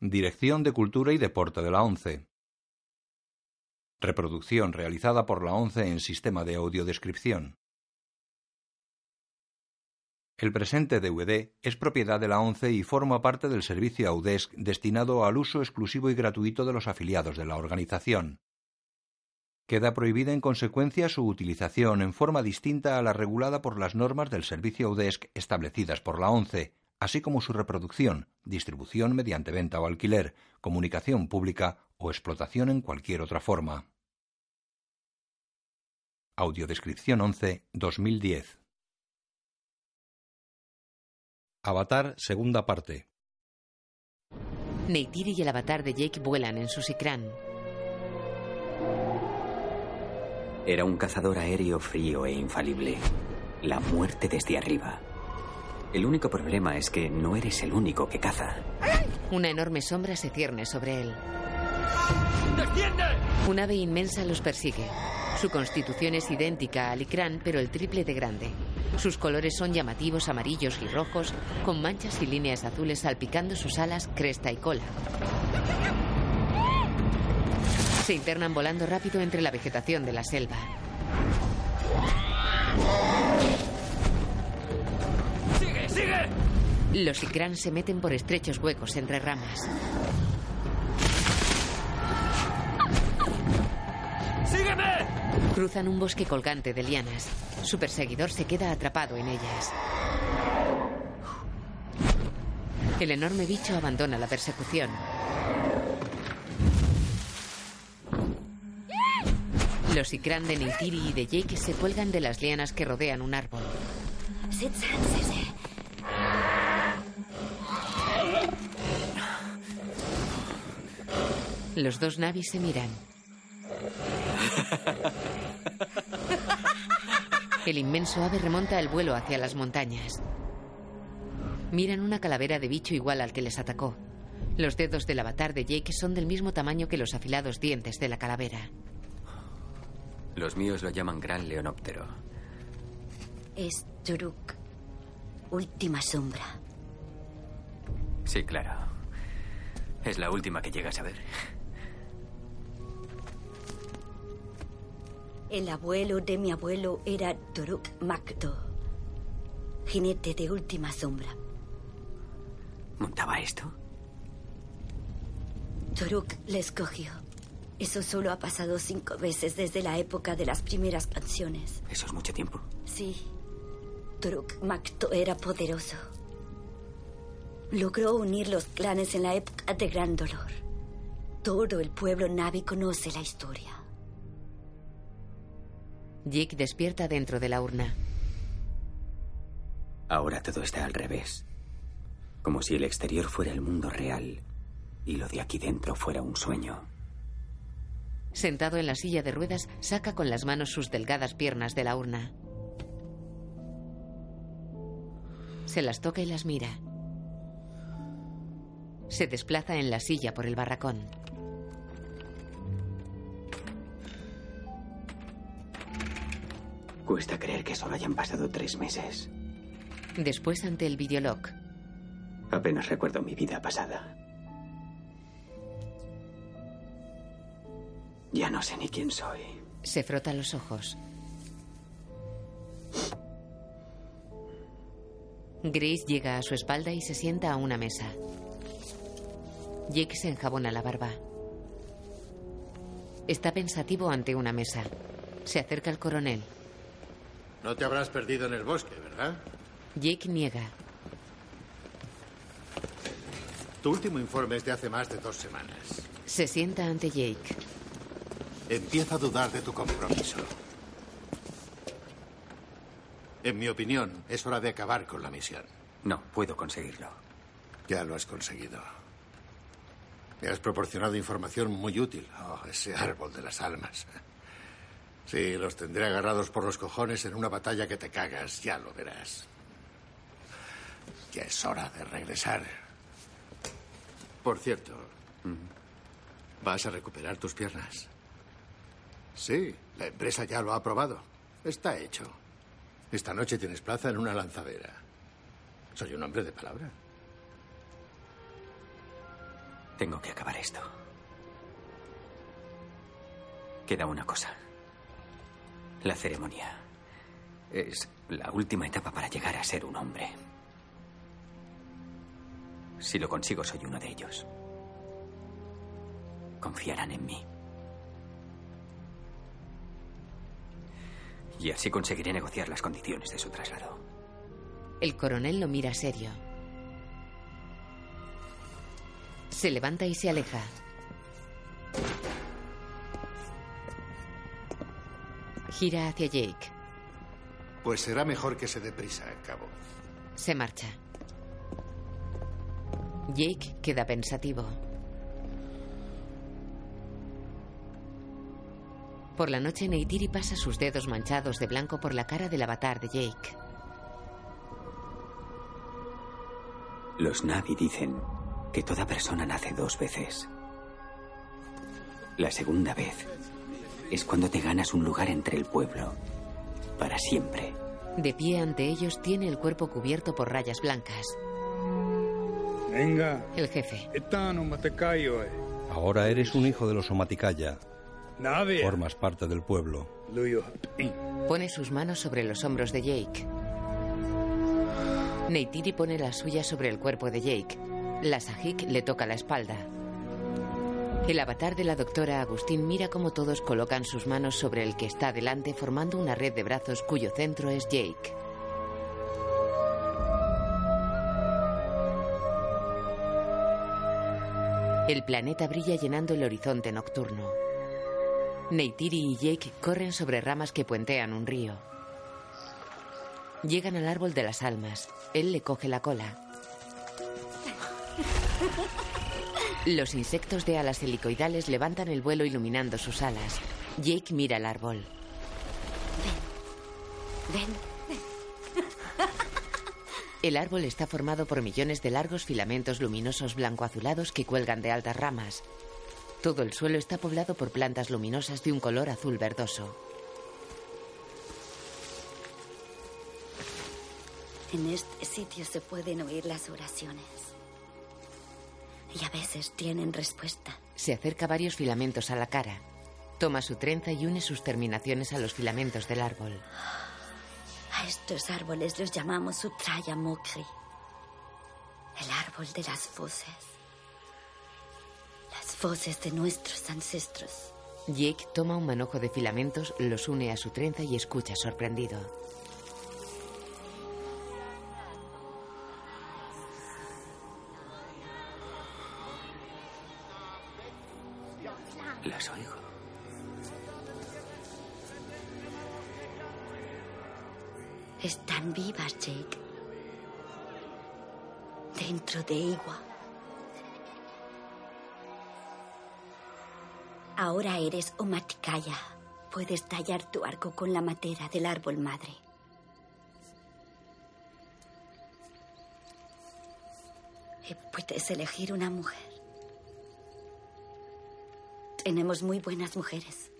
Dirección de Cultura y Deporte de la ONCE. Reproducción realizada por la ONCE en sistema de audiodescripción. El presente DVD es propiedad de la ONCE y forma parte del servicio AUDESC destinado al uso exclusivo y gratuito de los afiliados de la organización. Queda prohibida en consecuencia su utilización en forma distinta a la regulada por las normas del servicio UDESC establecidas por la ONCE, así como su reproducción, distribución mediante venta o alquiler, comunicación pública o explotación en cualquier otra forma. Audiodescripción 11 2010 Avatar, segunda parte. Neytiri y el avatar de Jake vuelan en su Sikran. Era un cazador aéreo frío e infalible. La muerte desde arriba. El único problema es que no eres el único que caza. Una enorme sombra se cierne sobre él. ¡Desciende! Un ave inmensa los persigue. Su constitución es idéntica al Ikran, pero el triple de grande. Sus colores son llamativos amarillos y rojos, con manchas y líneas azules salpicando sus alas, cresta y cola. Se internan volando rápido entre la vegetación de la selva. ¡Sigue, sigue! Los Ikran se meten por estrechos huecos entre ramas. ¡Sígueme! Cruzan un bosque colgante de lianas. Su perseguidor se queda atrapado en ellas. El enorme bicho abandona la persecución. Los Ikran de Neytiri y de Jake se cuelgan de las lianas que rodean un árbol. Los dos navis se miran. El inmenso ave remonta el vuelo hacia las montañas. Miran una calavera de bicho igual al que les atacó. Los dedos del avatar de Jake son del mismo tamaño que los afilados dientes de la calavera. Los míos lo llaman Gran Leonóptero. Es Turuk. Última sombra. Sí, claro. Es la última que llegas a ver. El abuelo de mi abuelo era Turuk Makto, jinete de última sombra. ¿Montaba esto? Turuk le escogió. Eso solo ha pasado cinco veces desde la época de las primeras canciones. Eso es mucho tiempo. Sí. Turuk Makto era poderoso. Logró unir los clanes en la época de gran dolor. Todo el pueblo Navi conoce la historia. Jake despierta dentro de la urna. Ahora todo está al revés. Como si el exterior fuera el mundo real y lo de aquí dentro fuera un sueño. Sentado en la silla de ruedas, saca con las manos sus delgadas piernas de la urna. Se las toca y las mira. Se desplaza en la silla por el barracón. Cuesta creer que solo hayan pasado tres meses. Después ante el videolog. Apenas recuerdo mi vida pasada. Ya no sé ni quién soy. Se frota los ojos. Grace llega a su espalda y se sienta a una mesa. Jake se enjabona la barba. Está pensativo ante una mesa. Se acerca al coronel. No te habrás perdido en el bosque, ¿verdad? Jake niega. Tu último informe es de hace más de dos semanas. Se sienta ante Jake. Empiezo a dudar de tu compromiso. En mi opinión, es hora de acabar con la misión. No, puedo conseguirlo. Ya lo has conseguido. Me has proporcionado información muy útil. Oh, ese árbol de las almas. Sí, los tendré agarrados por los cojones en una batalla que te cagas, ya lo verás. Ya es hora de regresar. Por cierto, ¿vas a recuperar tus piernas? Sí, la empresa ya lo ha aprobado. Está hecho. Esta noche tienes plaza en una lanzadera. Soy un hombre de palabra. Tengo que acabar esto. Queda una cosa. La ceremonia. Es la última etapa para llegar a ser un hombre. Si lo consigo, soy uno de ellos. Confiarán en mí. Y así conseguiré negociar las condiciones de su traslado. El coronel lo mira serio. Se levanta y se aleja. Gira hacia Jake. Pues será mejor que se dé prisa, cabo. Se marcha. Jake queda pensativo. Por la noche, Neytiri pasa sus dedos manchados de blanco por la cara del avatar de Jake. Los Navi dicen que toda persona nace dos veces. La segunda vez es cuando te ganas un lugar entre el pueblo. Para siempre. De pie ante ellos tiene el cuerpo cubierto por rayas blancas. Venga. El jefe. Ahora eres un hijo de los Omaticaya. Nave. Formas parte del pueblo. Pone sus manos sobre los hombros de Jake. Neytiri pone las suyas sobre el cuerpo de Jake. La Sahik le toca la espalda. El avatar de la doctora Agustín mira cómo todos colocan sus manos sobre el que está delante formando una red de brazos cuyo centro es Jake. El planeta brilla llenando el horizonte nocturno. Neytiri y Jake corren sobre ramas que puentean un río. Llegan al árbol de las almas. Él le coge la cola. Los insectos de alas helicoidales levantan el vuelo iluminando sus alas. Jake mira el árbol. Ven. Ven. El árbol está formado por millones de largos filamentos luminosos blanco-azulados que cuelgan de altas ramas. Todo el suelo está poblado por plantas luminosas de un color azul verdoso. En este sitio se pueden oír las oraciones. Y a veces tienen respuesta. Se acerca varios filamentos a la cara. Toma su trenza y une sus terminaciones a los filamentos del árbol. A estos árboles los llamamos Utraya Mokri. El árbol de las voces. Las voces de nuestros ancestros. Jake toma un manojo de filamentos, los une a su trenza y escucha sorprendido. Están vivas, Jake. Dentro de Igua. Ahora eres Omaticaya. Puedes tallar tu arco con la madera del árbol madre. Y puedes elegir una mujer. Tenemos muy buenas mujeres.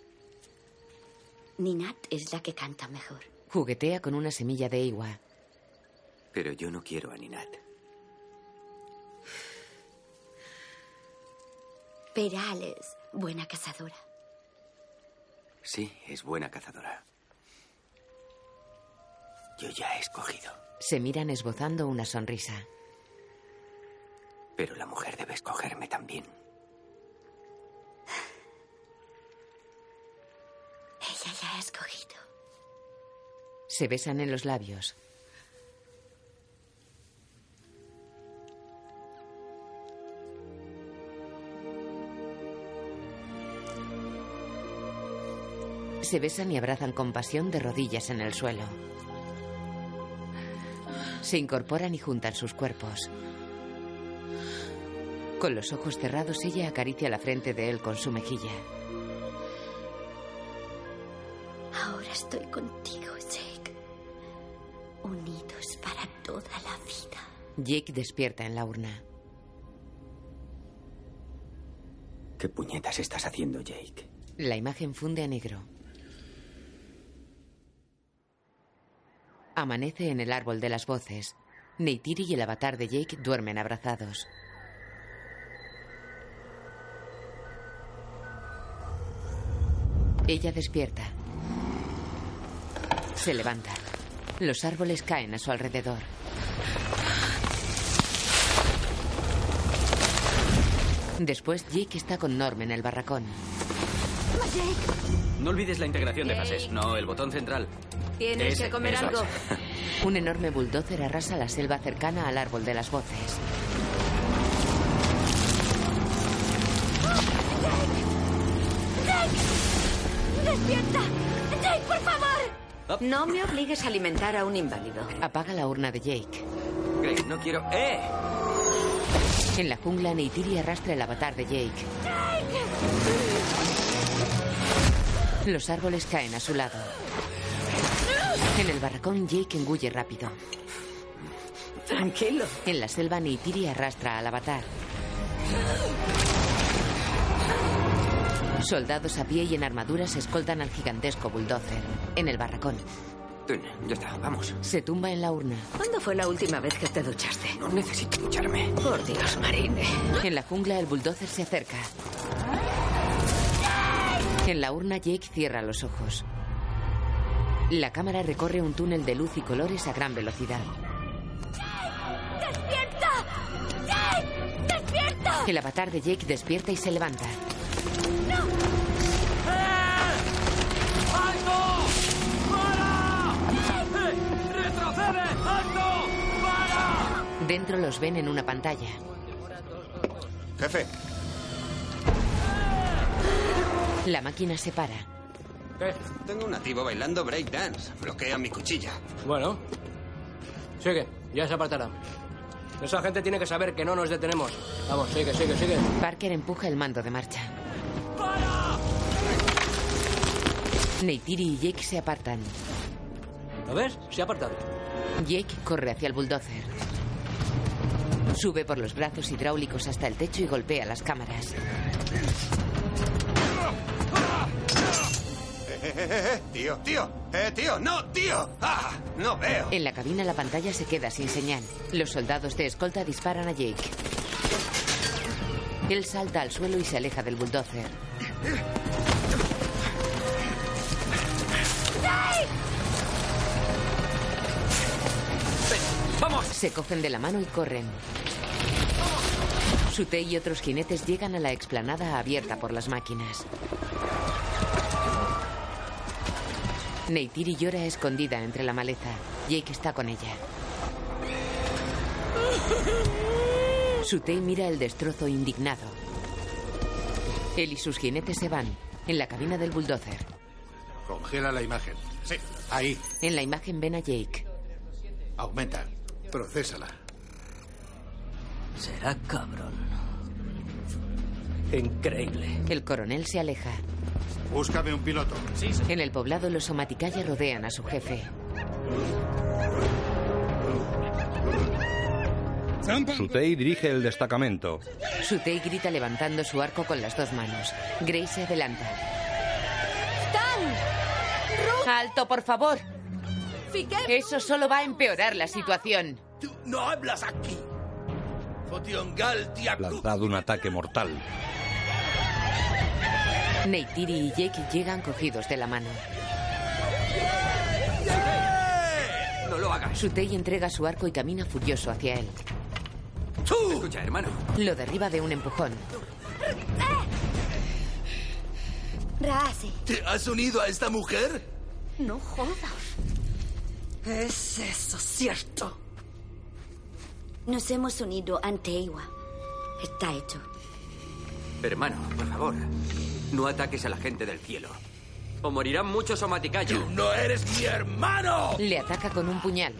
Ninat es la que canta mejor. Juguetea con una semilla de igua. Pero yo no quiero a Ninat. Peral es buena cazadora. Sí, es buena cazadora. Yo ya he escogido. Se miran esbozando una sonrisa. Pero la mujer debe escogerme también. Ella ya ha escogido. Se besan en los labios. Se besan y abrazan con pasión de rodillas en el suelo. Se incorporan y juntan sus cuerpos. Con los ojos cerrados, ella acaricia la frente de él con su mejilla. Ahora estoy contigo, Jake despierta en la urna. ¿Qué puñetas estás haciendo, Jake? La imagen funde a negro. Amanece en el árbol de las voces. Neytiri y el avatar de Jake duermen abrazados. Ella despierta. Se levanta. Los árboles caen a su alrededor. Después Jake está con Norm en el barracón. No olvides la integración de fases, no el botón central. Tienes Ese, que comer eso algo. es. Un enorme bulldozer arrasa la selva cercana al árbol de las voces. ¡Despierta! ¡Jake, por favor! No me obligues a alimentar a un inválido. Apaga la urna de Jake. Grace, no quiero. ¡Eh! En la jungla, Neytiri arrastra el avatar de Jake. Los árboles caen a su lado. En el barracón, Jake engulle rápido. Tranquilo. En la selva, Neytiri arrastra al avatar. Soldados a pie y en armaduras escoltan al gigantesco bulldozer. En el barracón, Ten, ya está, vamos. se tumba en la urna. ¿Cuándo fue la última vez que te duchaste? No necesito ducharme. Por Dios, Marine. En la jungla, el bulldozer se acerca. En la urna, Jake cierra los ojos. La cámara recorre un túnel de luz y colores a gran velocidad. ¡Despierta! ¡Jake! ¡Despierta! El avatar de Jake despierta y se levanta. ¡Alto! Dentro los ven en una pantalla. Jefe, La máquina se para. ¿Qué? Tengo un nativo bailando breakdance. Bloquea mi cuchilla. Bueno. Sigue, ya se apartará. Esa gente tiene que saber que no nos detenemos. Vamos, sigue, sigue, sigue. Parker empuja el mando de marcha. Neytiri y Jake se apartan. ¿Lo ves? Se ha apartado. Jake corre hacia el bulldozer. Sube por los brazos hidráulicos hasta el techo y golpea las cámaras. Eh, eh, eh, tío, tío. Eh, tío, no, tío. Ah, no veo. En la cabina la pantalla se queda sin señal. Los soldados de escolta disparan a Jake. Él salta al suelo y se aleja del bulldozer. ¡Vamos! Se cogen de la mano y corren. Sute y otros jinetes llegan a la explanada abierta por las máquinas. Neytiri llora escondida entre la maleza. Jake está con ella. Sutei mira el destrozo indignado. Él y sus jinetes se van. En la cabina del bulldozer. congela la imagen. Sí, ahí. En la imagen ven a Jake. Aumenta. Procésala. Será cabrón. Increíble. El coronel se aleja. Búscame un piloto. En el poblado los somaticaya rodean a su jefe. Sutei dirige el destacamento. Sutei grita levantando su arco con las dos manos. Grace se adelanta. ¡Alto, por favor! Eso solo va a empeorar la situación. Tú no hablas aquí. Lanzado un ataque mortal. Neytiri y Jake llegan cogidos de la mano. No lo hagas. Sutei entrega su arco y camina furioso hacia él. Escucha, hermano. Lo derriba de un empujón. Raase. ¿Te has unido a esta mujer? No jodas. ¿Es eso cierto? Nos hemos unido ante Iwa. Está hecho. Hermano, por favor. No ataques a la gente del cielo. O morirán muchos somaticayos. ¡Tú no eres mi hermano! Le ataca con un puñal.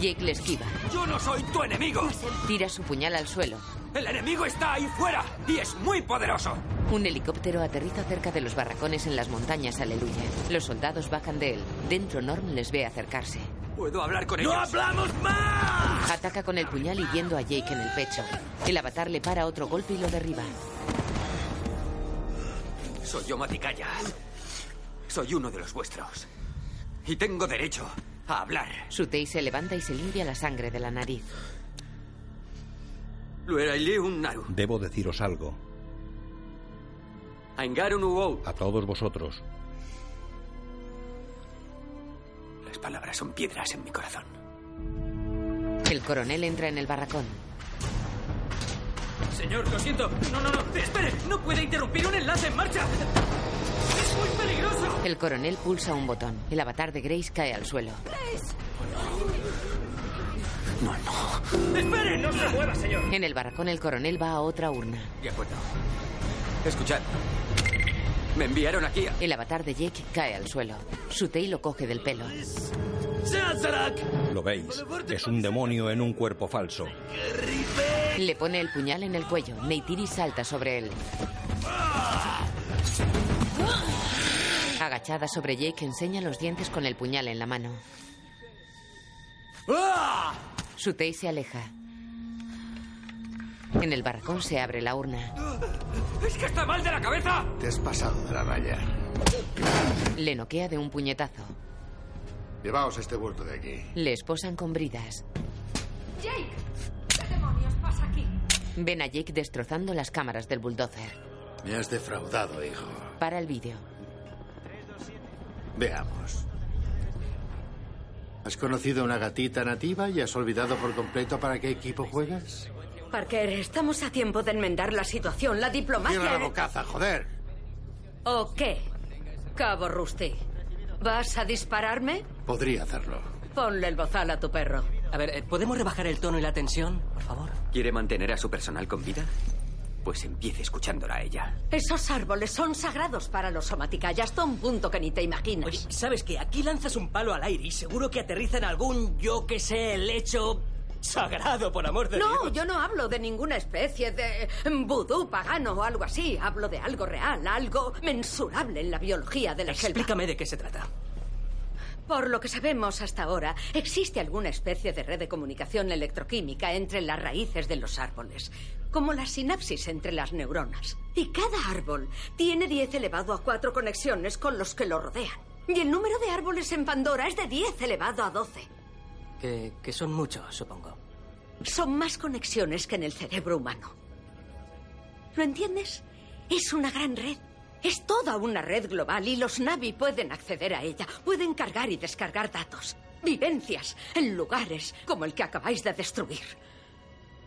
Jake le esquiva. ¡Yo no soy tu enemigo! Tira su puñal al suelo. ¡El enemigo está ahí fuera! ¡Y es muy poderoso! Un helicóptero aterriza cerca de los barracones en las montañas Aleluya. Los soldados bajan de él. Dentro Norm les ve acercarse. ¿Puedo hablar con ¡No ellos? hablamos más! Ataca con el puñal hiriendo a Jake en el pecho. El avatar le para otro golpe y lo derriba. Soy yo, Maticaya. Soy uno de los vuestros. Y tengo derecho a hablar. Sutei se levanta y se limpia la sangre de la nariz. Lueraili un naru. Debo deciros algo. A todos vosotros. Las palabras son piedras en mi corazón. El coronel entra en el barracón. Señor, lo siento. No, no, no. Espere. No puede interrumpir un enlace en marcha. Es muy peligroso. El coronel pulsa un botón. El avatar de Grace cae al suelo. No, no. ¡Espere! No se mueva, señor. En el barracón el coronel va a otra urna. De acuerdo. Escuchad. Me enviaron aquí a... El avatar de Jake cae al suelo. Sutei lo coge del pelo. Lo veis. Es un demonio en un cuerpo falso. Le pone el puñal en el cuello. Neytiri salta sobre él. Agachada sobre Jake, enseña los dientes con el puñal en la mano. Sutei se aleja. En el barracón se abre la urna. ¡Es que está mal de la cabeza! Te has pasado de la raya. Le noquea de un puñetazo. Llevaos este bulto de aquí. Le esposan con bridas. Jake, ¿qué demonios pasa aquí? Ven a Jake destrozando las cámaras del bulldozer. Me has defraudado, hijo. Para el vídeo. Veamos. ¿Has conocido una gatita nativa y has olvidado por completo para qué equipo juegas? Parker, estamos a tiempo de enmendar la situación. La diplomacia... Cierra la bocaza, joder. ¿O qué? Cabo Rusty. ¿Vas a dispararme? Podría hacerlo. Ponle el bozal a tu perro. A ver, eh, ¿podemos rebajar el tono y la tensión, por favor? ¿Quiere mantener a su personal con vida? Pues empiece escuchándola a ella. Esos árboles son sagrados para los somaticaya hasta un punto que ni te imaginas. Oye, ¿sabes qué? Aquí lanzas un palo al aire y seguro que aterriza en algún, yo que sé, lecho sagrado, por amor de No, Dios. yo no hablo de ninguna especie de vudú pagano o algo así. Hablo de algo real, algo mensurable en la biología de la selva. Explícame de qué se trata. Por lo que sabemos hasta ahora, existe alguna especie de red de comunicación electroquímica entre las raíces de los árboles, como la sinapsis entre las neuronas. Y cada árbol tiene 10 elevado a 4 conexiones con los que lo rodean. Y el número de árboles en Pandora es de 10 elevado a 12. Que, que son muchos, supongo. Son más conexiones que en el cerebro humano. ¿Lo entiendes? Es una gran red. Es toda una red global y los Navi pueden acceder a ella. Pueden cargar y descargar datos, vivencias, en lugares como el que acabáis de destruir.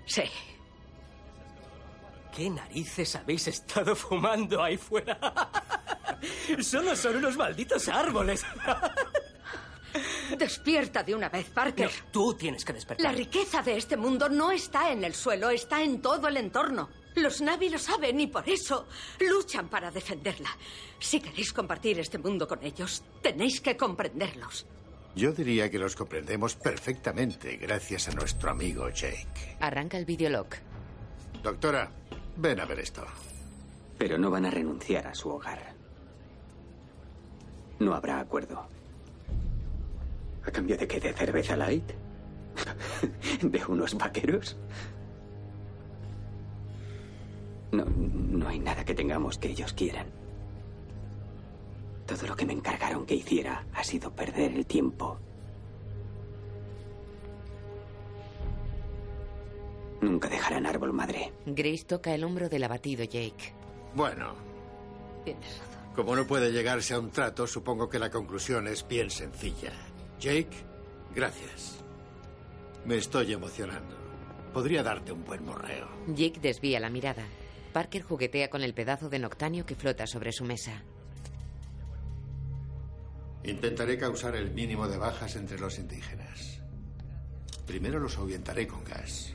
Sí. ¿Qué narices habéis estado fumando ahí fuera? Solo son unos malditos árboles. Despierta de una vez, Parker. No, tú tienes que despertar. La riqueza de este mundo no está en el suelo, está en todo el entorno. Los Navi lo saben y por eso luchan para defenderla. Si queréis compartir este mundo con ellos, tenéis que comprenderlos. Yo diría que los comprendemos perfectamente gracias a nuestro amigo Jake. Arranca el videolog. Doctora, ven a ver esto. Pero no van a renunciar a su hogar. No habrá acuerdo. ¿A cambio de qué? ¿De cerveza light? ¿De unos vaqueros? No, no hay nada que tengamos que ellos quieran. Todo lo que me encargaron que hiciera ha sido perder el tiempo. Nunca dejarán árbol madre. Grace toca el hombro del abatido Jake. Bueno, Tienes razón. como no puede llegarse a un trato, supongo que la conclusión es bien sencilla. Jake, gracias. Me estoy emocionando. Podría darte un buen morreo. Jake desvía la mirada. Parker juguetea con el pedazo de noctanio que flota sobre su mesa. Intentaré causar el mínimo de bajas entre los indígenas. Primero los ahuyentaré con gas.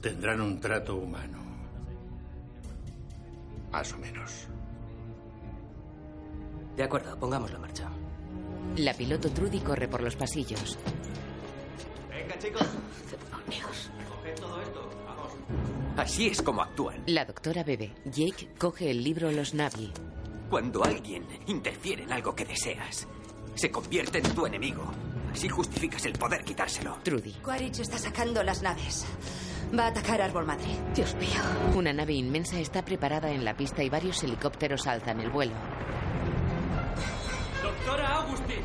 Tendrán un trato humano. Más o menos. De acuerdo, pongámoslo en marcha. La piloto Trudy corre por los pasillos. Venga, chicos. Demonios. Coged todo esto. Vamos. Así es como actúan. La doctora bebe. Jake coge el libro Los Navi. Cuando alguien interfiere en algo que deseas, se convierte en tu enemigo. Así justificas el poder quitárselo. Trudy. Quaritch está sacando las naves. Va a atacar Árbol Madre. Dios mío. Una nave inmensa está preparada en la pista y varios helicópteros alzan el vuelo. Doctora Agustín.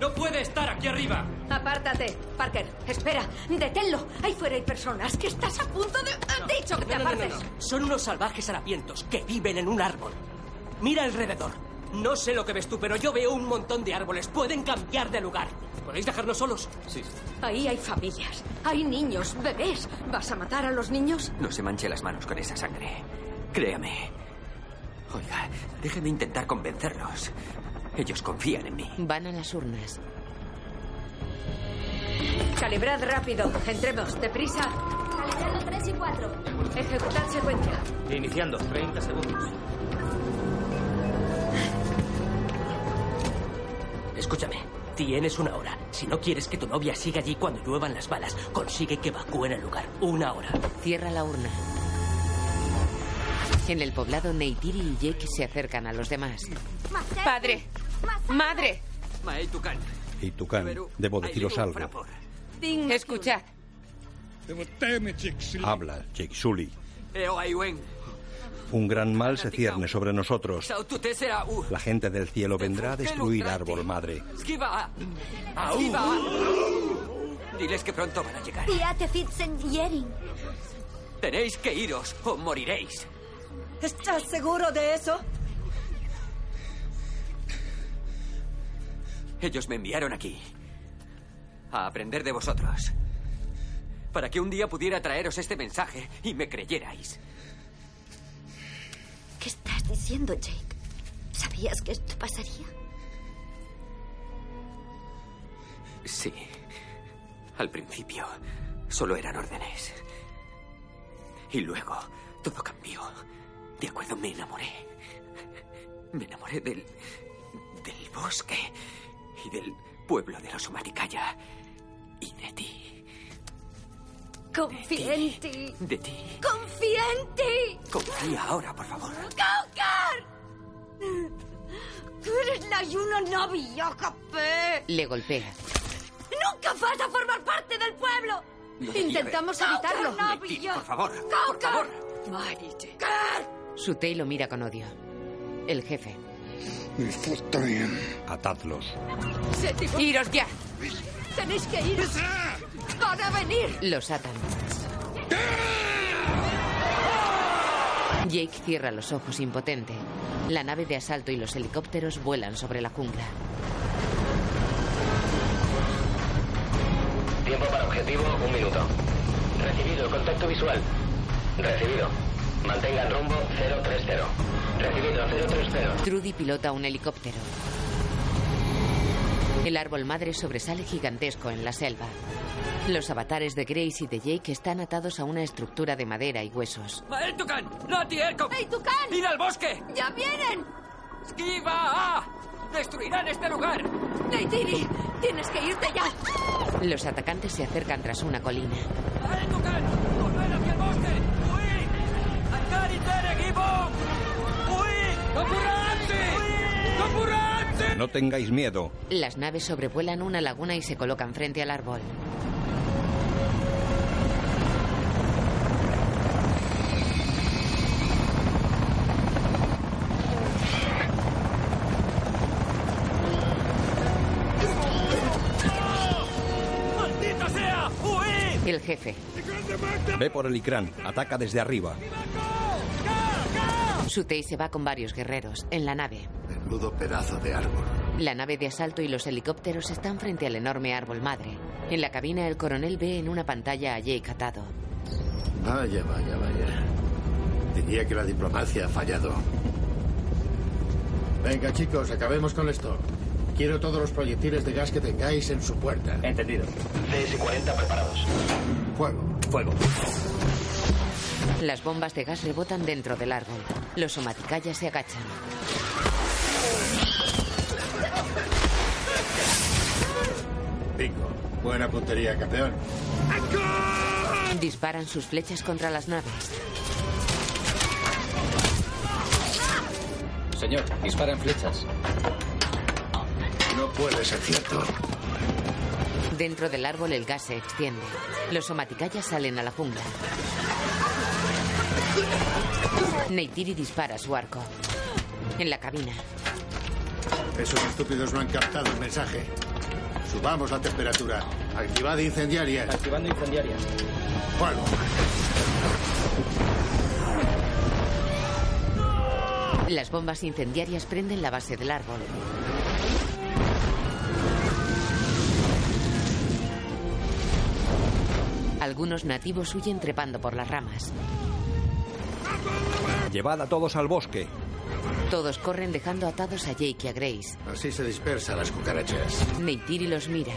¡No puede estar aquí arriba! Apártate. Parker, espera. Deténlo. Ahí fuera hay personas que estás a punto de... He dicho que te No, no, no, apartes. no, no. Son unos salvajes harapientos que viven en un árbol. Mira alrededor. No sé lo que ves tú, pero yo veo un montón de árboles. Pueden cambiar de lugar. ¿Podéis dejarnos solos? Sí. Ahí hay familias. Hay niños, bebés. ¿Vas a matar a los niños? No se manche las manos con esa sangre. Créame. Oiga, déjeme intentar convencerlos. Ellos confían en mí. Van a las urnas. Calibrad rápido. Entremos. Deprisa. Calibrado 3 y 4. Ejecutad secuencia. Iniciando. 30 segundos. Escúchame. Tienes una hora. Si no quieres que tu novia siga allí cuando lluevan las balas, consigue que evacúen el lugar. Una hora. Cierra la urna. En el poblado, Neytiri y Jake se acercan a los demás. Padre. Madre. Y Tucán, debo deciros algo. Escuchad. Habla, Jake Sully. Un gran mal se cierne sobre nosotros. La gente del cielo vendrá a destruir Árbol Madre. Diles que pronto van a llegar. Tenéis que iros o moriréis. ¿Estás seguro de eso? Ellos me enviaron aquí a aprender de vosotros. Para que un día pudiera traeros este mensaje y me creyerais. ¿Qué estás diciendo, Jake? ¿Sabías que esto pasaría? Sí. Al principio solo eran órdenes. Y luego todo cambió. De acuerdo, me enamoré. Me enamoré del. del bosque y del pueblo de los Omaticaya. Y de ti. Confía en ti. De ti. Confía en ti. Confía ahora, por favor. ¡Kaukar! Tú eres la Yuno Novi, Yokape. Le golpea. ¡Nunca vas a formar parte del pueblo! No Intentamos evitarlo. Neytiri, por favor, favor. Sutei lo mira con odio. El jefe. Atadlos. Iros ya. ¡Tenéis que ir! ¡Van a venir! Los atan. Jake cierra los ojos impotente. La nave de asalto y los helicópteros vuelan sobre la jungla. Tiempo para objetivo, un minuto. Recibido, contacto visual. Recibido. Mantengan rumbo 030. Recibido, 030. Trudy pilota un helicóptero. El árbol madre sobresale gigantesco en la selva. Los avatares de Grace y de Jake están atados a una estructura de madera y huesos. ¡Mael Tukan! ¡Nati Elkop! ¡Ey, Tucán! ¡Ir al bosque! ¡Ya vienen! ¡Esquiva! ¡Destruirán este lugar! Neytiri, tienes que irte ya. Los atacantes se acercan tras una colina. ¡Mael Tukan! ¡Corred hacia el bosque! ¡Huid! ¡Andari tere, Gibon! ¡Huid! ¡Capurranti! ¡Capurranti! No tengáis miedo. Las naves sobrevuelan una laguna y se colocan frente al árbol. ¡Maldita sea! ¡Huid! El jefe. Ve por el Icrán. Ataca desde arriba. Sutei se va con varios guerreros en la nave. Pedazo de árbol. La nave de asalto y los helicópteros están frente al enorme árbol madre. En la cabina el coronel ve en una pantalla a Jake atado. Vaya, vaya, vaya. Diría que la diplomacia ha fallado. Venga, chicos, acabemos con esto. Quiero todos los proyectiles de gas que tengáis en su puerta. Entendido. CS-40 preparados. Fuego. Fuego. Las bombas de gas rebotan dentro del árbol. Los somaticayas se agachan. Buena puntería, campeón. Disparan sus flechas contra las naves. Señor, disparan flechas. No puede ser cierto. Dentro del árbol el gas se extiende. Los somaticayas salen a la jungla. Neytiri dispara su arco. En la cabina, Esos estúpidos no han captado el mensaje. Subamos la temperatura. Activad incendiarias. Activando incendiarias. Fuego. Las bombas incendiarias prenden la base del árbol. Algunos nativos huyen trepando por las ramas. Llevad a todos al bosque. Todos corren dejando atados a Jake y a Grace. Así se dispersan las cucarachas. Neytiri los mira.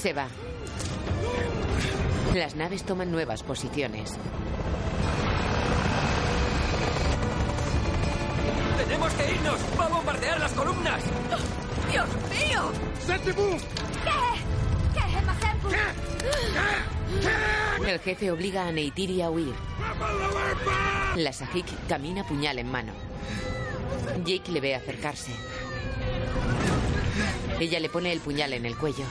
Se va. Las naves toman nuevas posiciones. ¡Tenemos que irnos! ¡Va a bombardear las columnas! ¡Dios mío! ¿Qué? ¿Qué, Masenpu? El jefe obliga a Neytiri a huir. La Sahik camina puñal en mano. Jake le ve acercarse. Ella le pone el puñal en el cuello.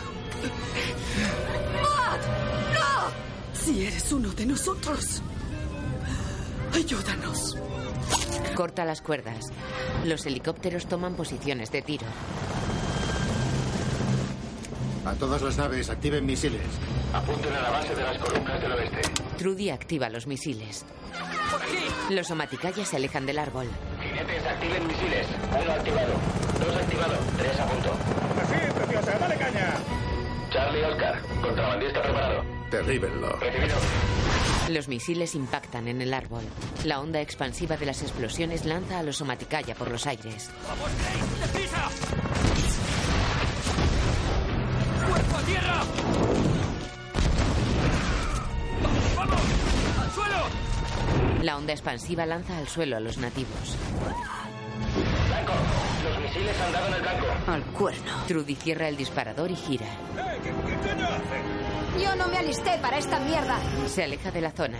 ¡No! Si eres uno de nosotros, ayúdanos. Corta las cuerdas. Los helicópteros toman posiciones de tiro. A todas las naves, activen misiles. Apunten a la base de las columnas del oeste. Trudy activa los misiles. Los somaticayas se alejan del árbol. Jinetes, activen misiles. Uno activado. Dos activado. Tres a punto. Así, preciosa, dale caña. Charlie Oscar. Contrabandista preparado. Derríbenlo. Recibido. Los misiles impactan en el árbol. La onda expansiva de las explosiones lanza a los somaticaya por los aires. ¡Vamos, Grace! ¡Deprisa! ¡Cuerpo a tierra! La onda expansiva lanza al suelo a los nativos. Blanco. Los misiles han dado en el blanco. Al cuerno. Trudy cierra el disparador y gira. Yo no me alisté para esta mierda. Se aleja de la zona.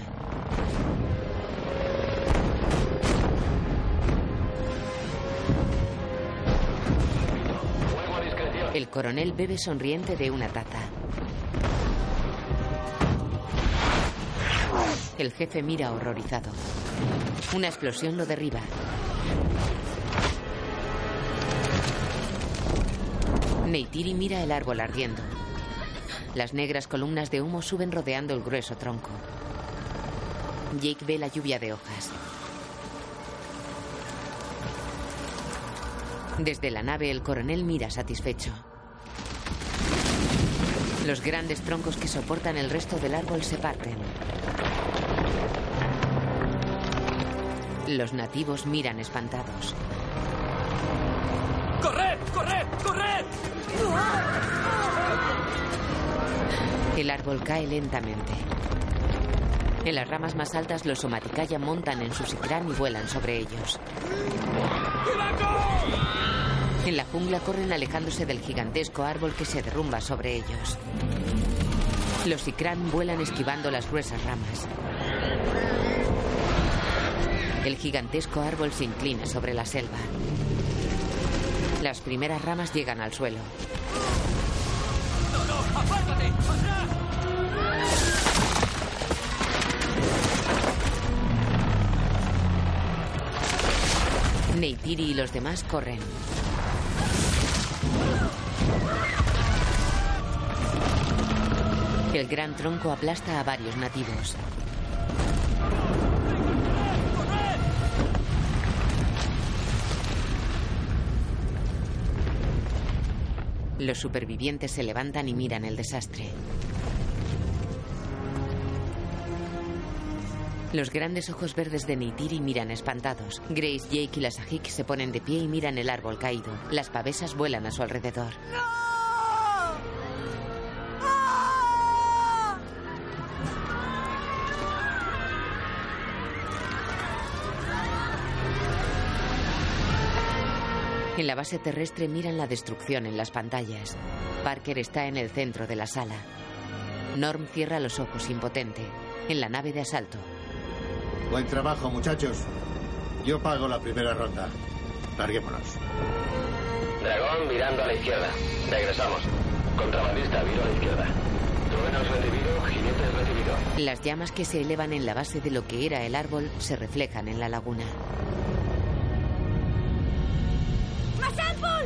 Fuego a discreción. El coronel bebe sonriente de una taza. El jefe mira horrorizado. Una explosión lo derriba. Neytiri mira el árbol ardiendo. Las negras columnas de humo suben rodeando el grueso tronco. Jake ve la lluvia de hojas. Desde la nave el coronel mira satisfecho. Los grandes troncos que soportan el resto del árbol se parten. Los nativos miran espantados. ¡Corred! ¡Corred! ¡Corred! El árbol cae lentamente. En las ramas más altas los somaticaya montan en su sicrán y vuelan sobre ellos. En la jungla corren alejándose del gigantesco árbol que se derrumba sobre ellos. Los sicrán vuelan esquivando las gruesas ramas. El gigantesco árbol se inclina sobre la selva. Las primeras ramas llegan al suelo. ¡No! ¡Apártate! ¡Atrás! Neytiri y los demás corren. El gran tronco aplasta a varios nativos. Los supervivientes se levantan y miran el desastre. Los grandes ojos verdes de Neytiri miran espantados. Grace, Jake y la Sahik se ponen de pie y miran el árbol caído. Las pavesas vuelan a su alrededor. En la base terrestre miran la destrucción en las pantallas. Parker está en el centro de la sala. Norm cierra los ojos impotente. En la nave de asalto. Buen trabajo, muchachos. Yo pago la primera ronda. Larguémonos. Dragón virando a la izquierda. Regresamos. Contrabandista, viro a la izquierda. Truenos recibido, jinetes recibido. Las llamas que se elevan en la base de lo que era el árbol se reflejan en la laguna.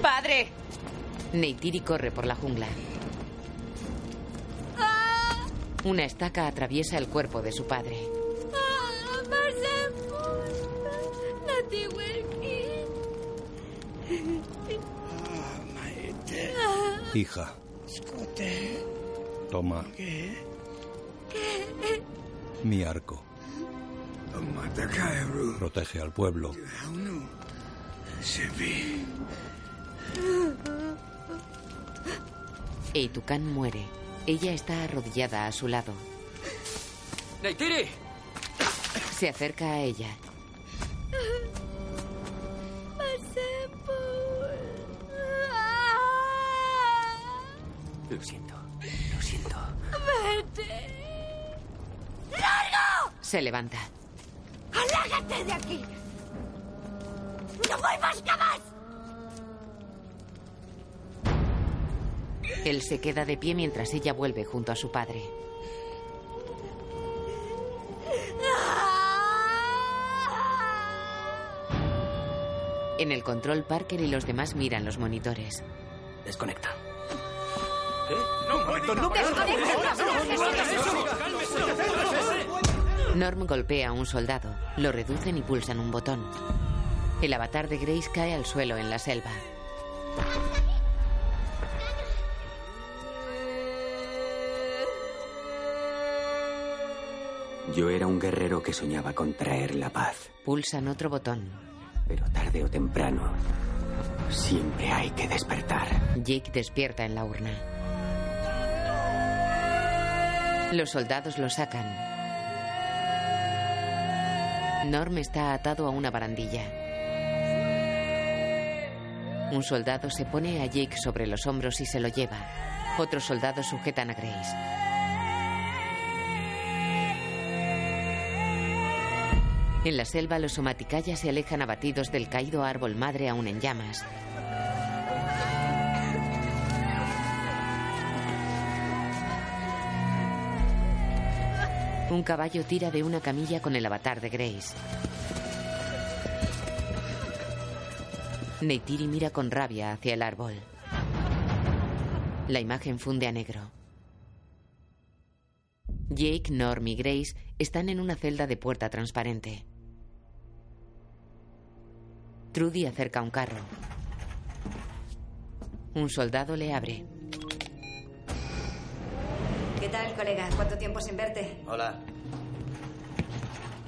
¡Padre! Neytiri corre por la jungla. Una estaca atraviesa el cuerpo de su padre. Hija, toma. Mi arco. Protege al pueblo. Eitukan muere. Ella está arrodillada a su lado. ¡Neytiri! Se acerca a ella. Lo siento. Lo siento. ¡Vete! ¡Largo! Se levanta. ¡Alágate de aquí! ¡No vuelvas jamás! Él se queda de pie mientras ella vuelve junto a su padre. En el control, Parker y los demás miran los monitores. Desconecta. No, no Norm golpea a un soldado, lo reducen y pulsan un botón. El avatar de Grace cae al suelo en la selva. Yo era un guerrero que soñaba con traer la paz. Pulsan otro botón. Pero tarde o temprano, siempre hay que despertar. Jake despierta en la urna. Los soldados lo sacan. Norm está atado a una barandilla. Un soldado se pone a Jake sobre los hombros y se lo lleva. Otros soldados sujetan a Grace. En la selva, los somaticayas se alejan abatidos del caído árbol madre aún en llamas. Un caballo tira de una camilla con el avatar de Grace. Neytiri mira con rabia hacia el árbol. La imagen funde a negro. Jake, Norm y Grace están en una celda de puerta transparente. Trudy acerca un carro. Un soldado le abre. ¿Qué tal, colega? ¿Cuánto tiempo sin verte? Hola.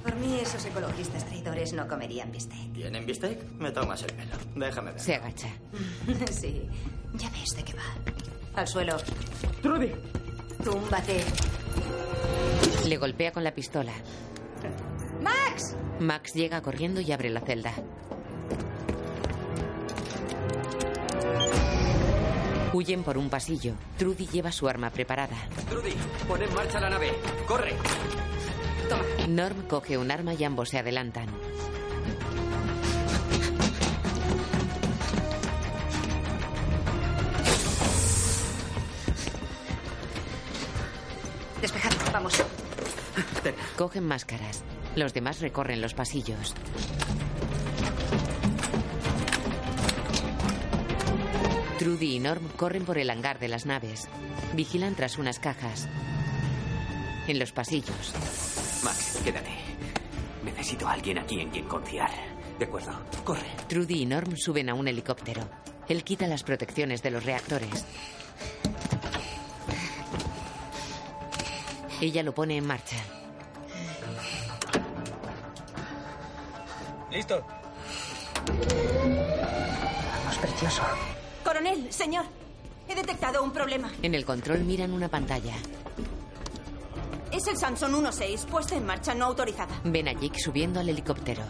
Por mí, esos ecologistas traidores no comerían bistec. ¿Tienen bistec? Me tomas el pelo. Déjame ver. Se agacha. sí. Ya ves de qué va. Al suelo. ¡Trudy! Túmbate. Le golpea con la pistola. ¡Max! Max llega corriendo y abre la celda. Huyen por un pasillo. Trudy lleva su arma preparada. Trudy, pon en marcha la nave. ¡Corre! Toma. Norm coge un arma y ambos se adelantan. Despejado. Vamos. Cogen máscaras. Los demás recorren los pasillos. Trudy y Norm corren por el hangar de las naves. Vigilan tras unas cajas. En los pasillos. Max, quédate. Necesito a alguien aquí en quien confiar. De acuerdo, corre. Trudy y Norm suben a un helicóptero. Él quita las protecciones de los reactores. Ella lo pone en marcha. ¿Listo? Vamos, precioso. Coronel, señor. He detectado un problema. En el control miran una pantalla. Es el Samsung 1.6, puesta en marcha no autorizada. Ven a Jake subiendo al helicóptero.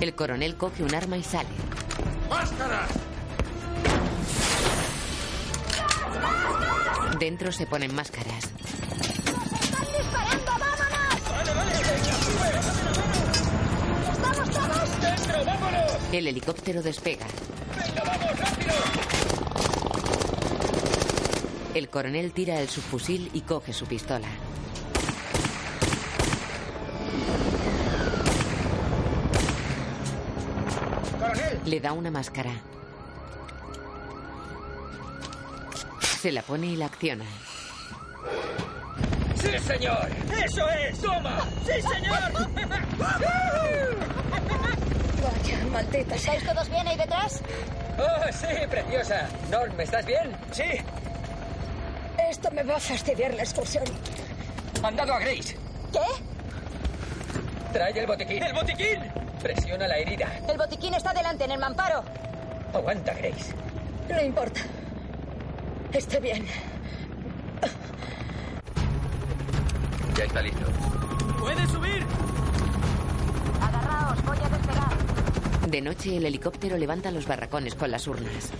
El coronel coge un arma y sale. ¡Máscaras! Dentro se ponen máscaras. disparando! ¡Vámonos! ¡Estamos todos! ¡Dentro, vámonos! El helicóptero despega. ¡Venga! El coronel tira el subfusil y coge su pistola. ¡Coronel! Le da una máscara. Se la pone y la acciona. ¡Sí, señor! ¡Eso es! ¡Toma! ¡Sí, señor! Vaya, maldita. ¿Estáis todos bien ahí detrás? ¡Oh, sí, preciosa! Norm, ¿estás bien? Sí. Esto me va a fastidiar la excursión. Mandado a Grace. ¿Qué? Trae el botiquín. ¡El botiquín! Presiona la herida. El botiquín está delante, en el mamparo. Aguanta, Grace. No importa. Estoy bien. Ya está listo. ¡Puedes subir! Agarraos, voy a despegar. De noche, el helicóptero levanta los barracones con las urnas.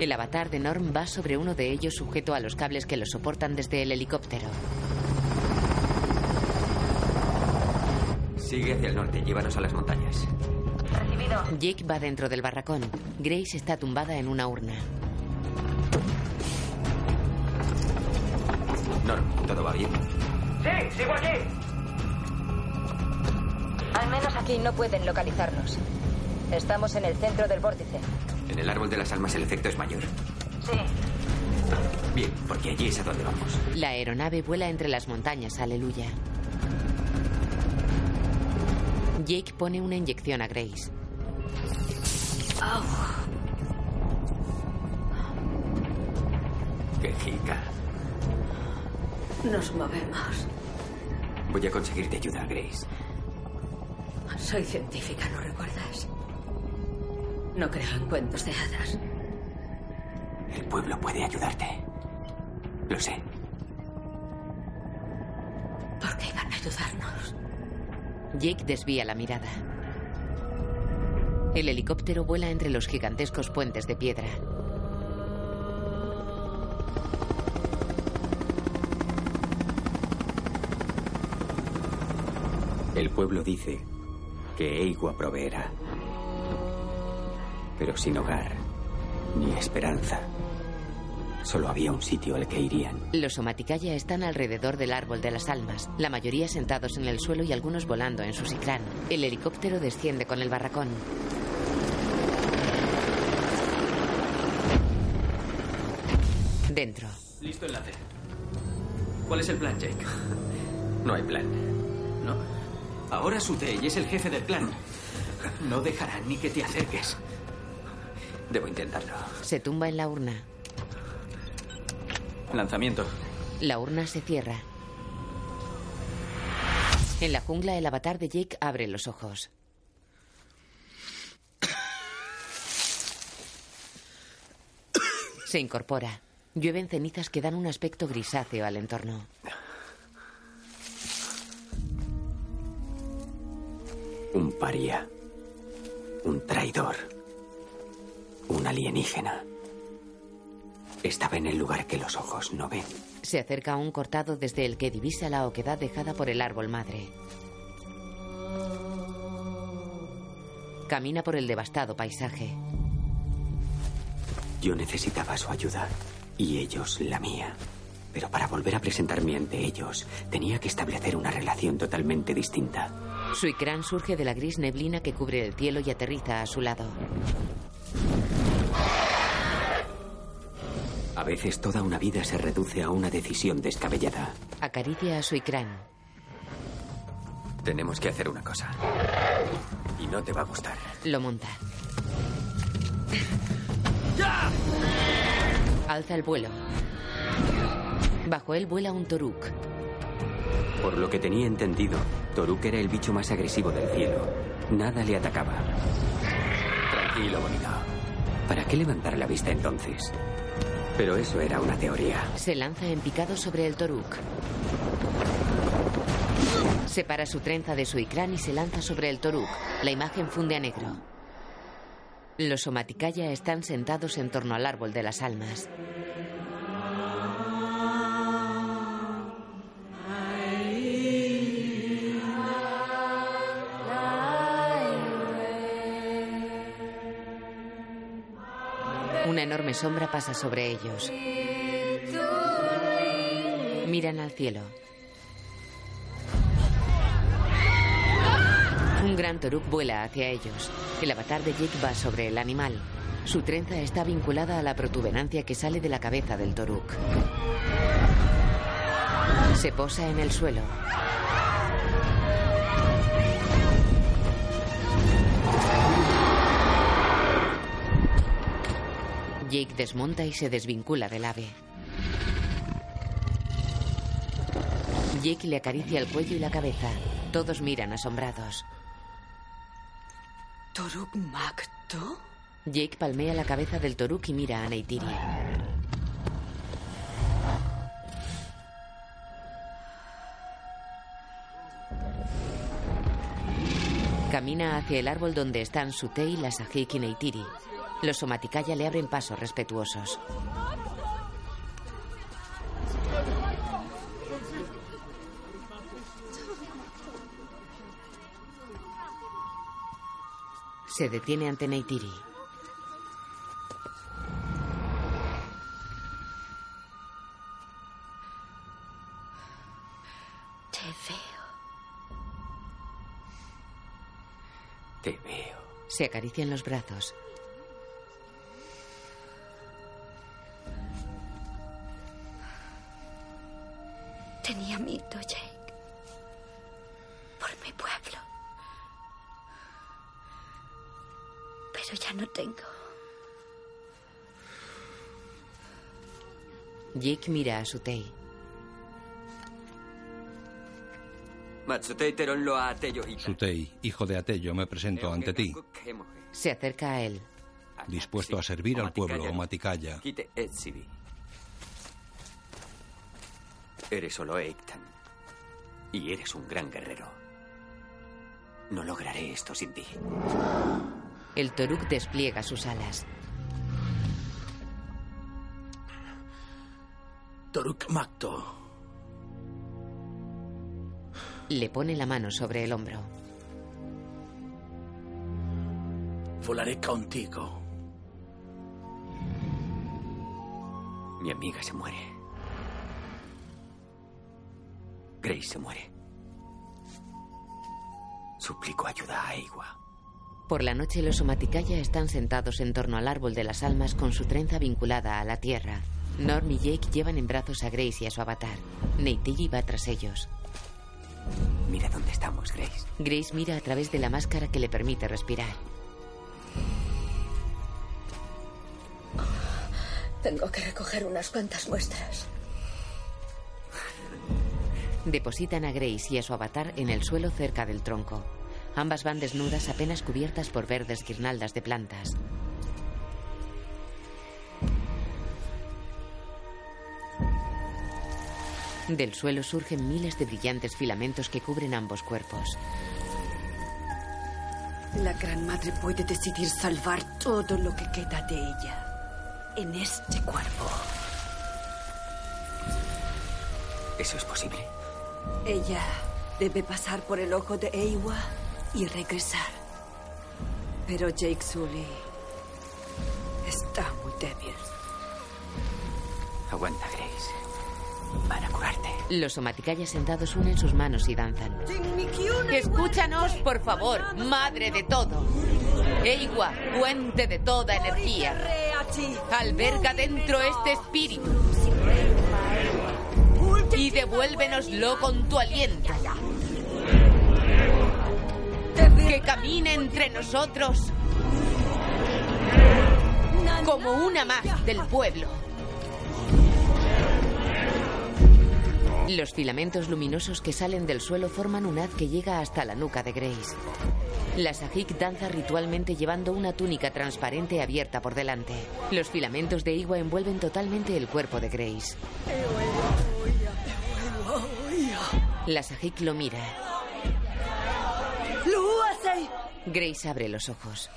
El avatar de Norm va sobre uno de ellos sujeto a los cables que lo soportan desde el helicóptero. Sigue hacia el norte, llévanos a las montañas. Recibido. Jake va dentro del barracón. Grace está tumbada en una urna. Norm, ¿todo va bien? ¡Sí, sigo aquí! Aquí no pueden localizarnos. Estamos en el centro del vórtice. En el árbol de las almas el efecto es mayor. Sí. Bien, porque allí es a donde vamos. La aeronave vuela entre las montañas, aleluya. Jake pone una inyección a Grace. ¡Qué jica! Nos movemos. Voy a conseguirte ayuda, Grace. Soy científica, ¿no recuerdas? No creo en cuentos de hadas. El pueblo puede ayudarte. Lo sé. ¿Por qué iban a ayudarnos? Jake desvía la mirada. El helicóptero vuela entre los gigantescos puentes de piedra. El pueblo dice que Eigua proveerá. Pero sin hogar, ni esperanza. Solo había un sitio al que irían. Los Somaticaya están alrededor del árbol de las almas, la mayoría sentados en el suelo y algunos volando en su sicrán. El helicóptero desciende con el barracón. Dentro. Listo enlace. ¿Cuál es el plan, Jake? No hay plan. Ahora Sutei es el jefe del plan. No dejará ni que te acerques. Debo intentarlo. Se tumba en la urna. Lanzamiento. La urna se cierra. En la jungla, el avatar de Jake abre los ojos. Se incorpora. Llueven cenizas que dan un aspecto grisáceo al entorno. Un paria. Un traidor. Un alienígena. Estaba en el lugar que los ojos no ven. Se acerca a un cortado desde el que divisa la oquedad dejada por el árbol madre. Camina por el devastado paisaje. Yo necesitaba su ayuda y ellos la mía. Pero para volver a presentarme ante ellos, tenía que establecer una relación totalmente distinta. Suicrán surge de la gris neblina que cubre el cielo y aterriza a su lado. A veces toda una vida se reduce a una decisión descabellada. Acaricia a Suicrán. Tenemos que hacer una cosa. Y no te va a gustar. Lo monta. ¡Ya! Alza el vuelo. Bajo él vuela un Toruk. Por lo que tenía entendido, Toruk era el bicho más agresivo del cielo. Nada le atacaba. Tranquilo, bonito. ¿Para qué levantar la vista entonces? Pero eso era una teoría. Se lanza en picado sobre el Toruk. Separa su trenza de su icrán y se lanza sobre el Toruk. La imagen funde a negro. Los Somaticaya están sentados en torno al árbol de las almas. Enorme sombra pasa sobre ellos. Miran al cielo. Un gran toruk vuela hacia ellos. El avatar de Jake va sobre el animal. Su trenza está vinculada a la protuberancia que sale de la cabeza del toruk. Se posa en el suelo. Jake desmonta y se desvincula del ave. Jake le acaricia el cuello y la cabeza. Todos miran asombrados. ¿Toruk Makto? Jake palmea la cabeza del Toruk y mira a Neytiri. Camina hacia el árbol donde están Sutei, la Sajik y Neytiri. Los Somaticaya le abren pasos respetuosos. Se detiene ante Neytiri. Te veo. Te veo. Se acarician los brazos. Tenía miedo, Jake. Por mi pueblo. Pero ya no tengo. Jake mira a Sutei. Sutei, hijo de Atello, me presento ante ti, Se acerca a él. dispuesto a servir al pueblo Omaticaya. Eres solo Eiktan. Y eres un gran guerrero. No lograré esto sin ti. El Toruk despliega sus alas. Toruk Makto. Le pone la mano sobre el hombro. Volaré contigo. Mi amiga se muere. Grace se muere. Suplico ayuda a Igua. Por la noche los Somaticaya están sentados en torno al árbol de las almas con su trenza vinculada a la tierra. Norm y Jake llevan en brazos a Grace y a su avatar. Neytiri va tras ellos. Mira dónde estamos, Grace. Grace mira a través de la máscara que le permite respirar. Tengo que recoger unas cuantas muestras. Depositan a Grace y a su avatar en el suelo cerca del tronco. Ambas van desnudas apenas cubiertas por verdes guirnaldas de plantas. Del suelo surgen miles de brillantes filamentos que cubren ambos cuerpos. La Gran Madre puede decidir salvar todo lo que queda de ella en este cuerpo. ¿Eso es posible? Ella debe pasar por el ojo de Eiwa y regresar. Pero Jake Sully está muy débil. Aguanta, Grace. Van a curarte. Los somaticayas sentados unen sus manos y danzan. Escúchanos, por favor, madre de todo. Eiwa, fuente de toda energía. Alberga dentro este espíritu. Y devuélvenoslo con tu aliento. Que camine entre nosotros como una más del pueblo. Los filamentos luminosos que salen del suelo forman un haz que llega hasta la nuca de Grace. La Sajik danza ritualmente llevando una túnica transparente abierta por delante. Los filamentos de Igua envuelven totalmente el cuerpo de Grace. La Sajik lo mira. Grace abre los ojos.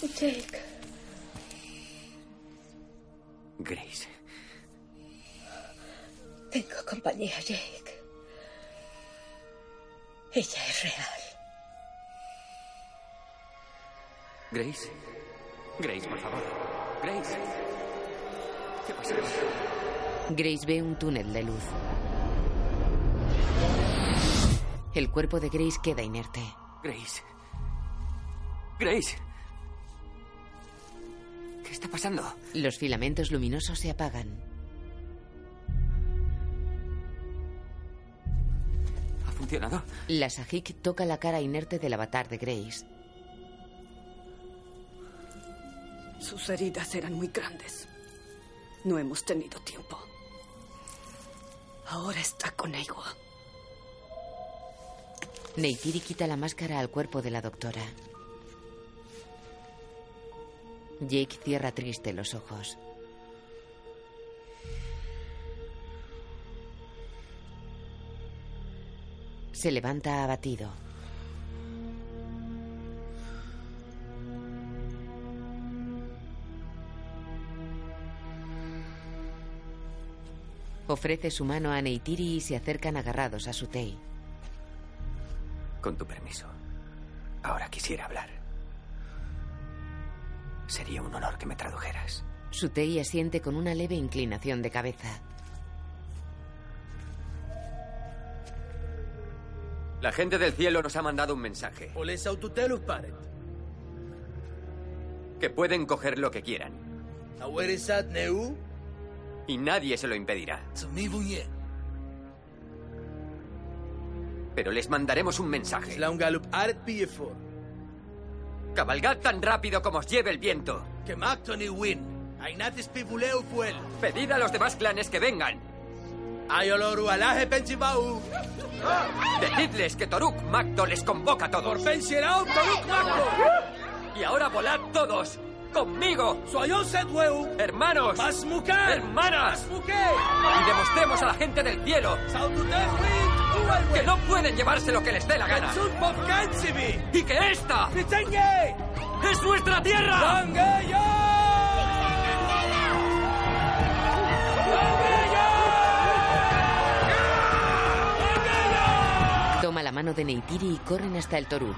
Jake. Grace. Tengo compañía, Jake. Ella es real. Grace. Grace, por favor. Grace. ¿Qué pasa? Grace ve un túnel de luz. El cuerpo de Grace queda inerte. Grace. Grace. ¿Qué está pasando? Los filamentos luminosos se apagan. Funcionado? La Sajik toca la cara inerte del avatar de Grace. Sus heridas eran muy grandes. No hemos tenido tiempo. Ahora está con Eiwa. Neytiri quita la máscara al cuerpo de la doctora. Jake cierra triste los ojos. Se levanta abatido. Ofrece su mano a Neytiri y se acercan agarrados a Sutei. Con tu permiso. Ahora quisiera hablar. Sería un honor que me tradujeras. Sutei asiente con una leve inclinación de cabeza. La gente del cielo nos ha mandado un mensaje. Que pueden coger lo que quieran. Y nadie se lo impedirá. Pero les mandaremos un mensaje. Cabalgad tan rápido como os lleve el viento. Pedid a los demás clanes que vengan. Decidles que Toruk Magdo les convoca a todos. Por Toruk Magdo. Y ahora volad todos. ¡Conmigo! Soyón Setweu. ¡Hermanos! ¡Hermanas! Y demostremos a la gente del cielo que no pueden llevarse lo que les dé la gana. Y que esta es nuestra tierra. De Neytiri y corren hasta el Toruk.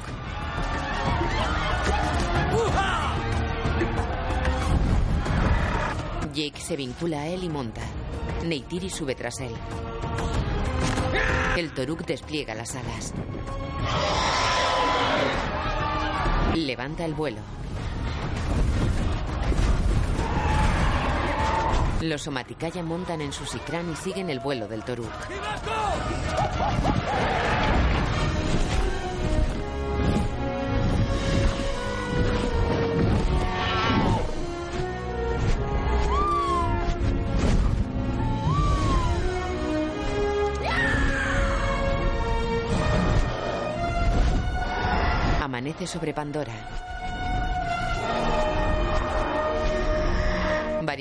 Jake se vincula a él y monta. Neytiri sube tras él. El Toruk despliega las alas. Levanta el vuelo. Los Somaticaya montan en su Sikran y siguen el vuelo del Toruk. Amanece sobre Pandora.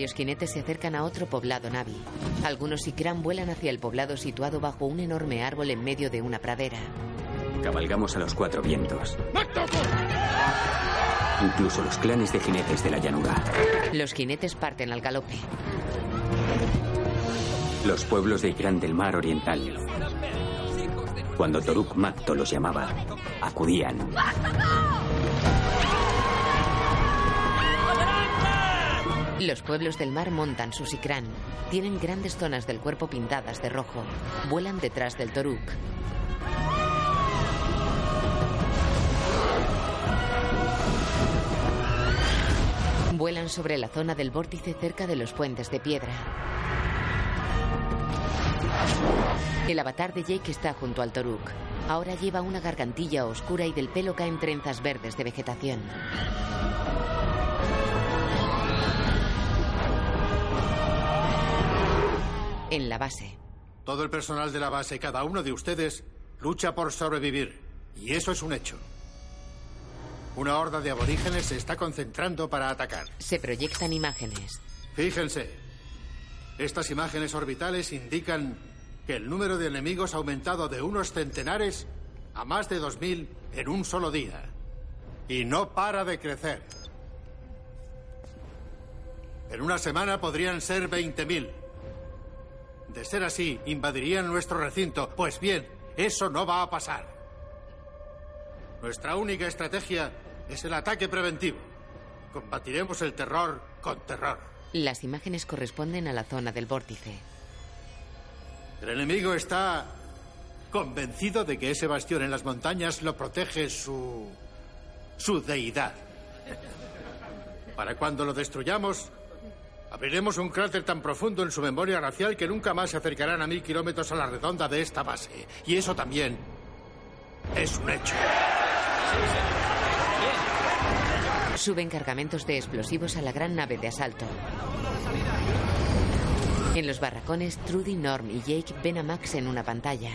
Varios jinetes se acercan a otro poblado Navi. Algunos Ikran vuelan hacia el poblado situado bajo un enorme árbol en medio de una pradera. Cabalgamos a los cuatro vientos. Incluso los clanes de jinetes de la llanura. Los jinetes parten al galope. Los pueblos de Ikran del mar oriental. Cuando Toruk Makto los llamaba, acudían. Los pueblos del mar montan su Sikran. Tienen grandes zonas del cuerpo pintadas de rojo. Vuelan detrás del Toruk. Vuelan sobre la zona del vórtice cerca de los puentes de piedra. El avatar de Jake está junto al Toruk. Ahora lleva una gargantilla oscura y del pelo caen trenzas verdes de vegetación. En la base. Todo el personal de la base, cada uno de ustedes, lucha por sobrevivir. Y eso es un hecho. Una horda de aborígenes se está concentrando para atacar. Se proyectan imágenes. Fíjense. Estas imágenes orbitales indican que el número de enemigos ha aumentado de unos centenares a más de 2.000 en un solo día. Y no para de crecer. En una semana podrían ser 20.000. De ser así, invadirían nuestro recinto. Pues bien, eso no va a pasar. Nuestra única estrategia es el ataque preventivo. Combatiremos el terror con terror. Las imágenes corresponden a la zona del vórtice. El enemigo está convencido de que ese bastión en las montañas lo protege su. su deidad. Para cuando lo destruyamos, abriremos un cráter tan profundo en su memoria racial que nunca más se acercarán a mil kilómetros a la redonda de esta base. Y eso también es un hecho. Suben cargamentos de explosivos a la gran nave de asalto. En los barracones, Trudy, Norm y Jake ven a Max en una pantalla.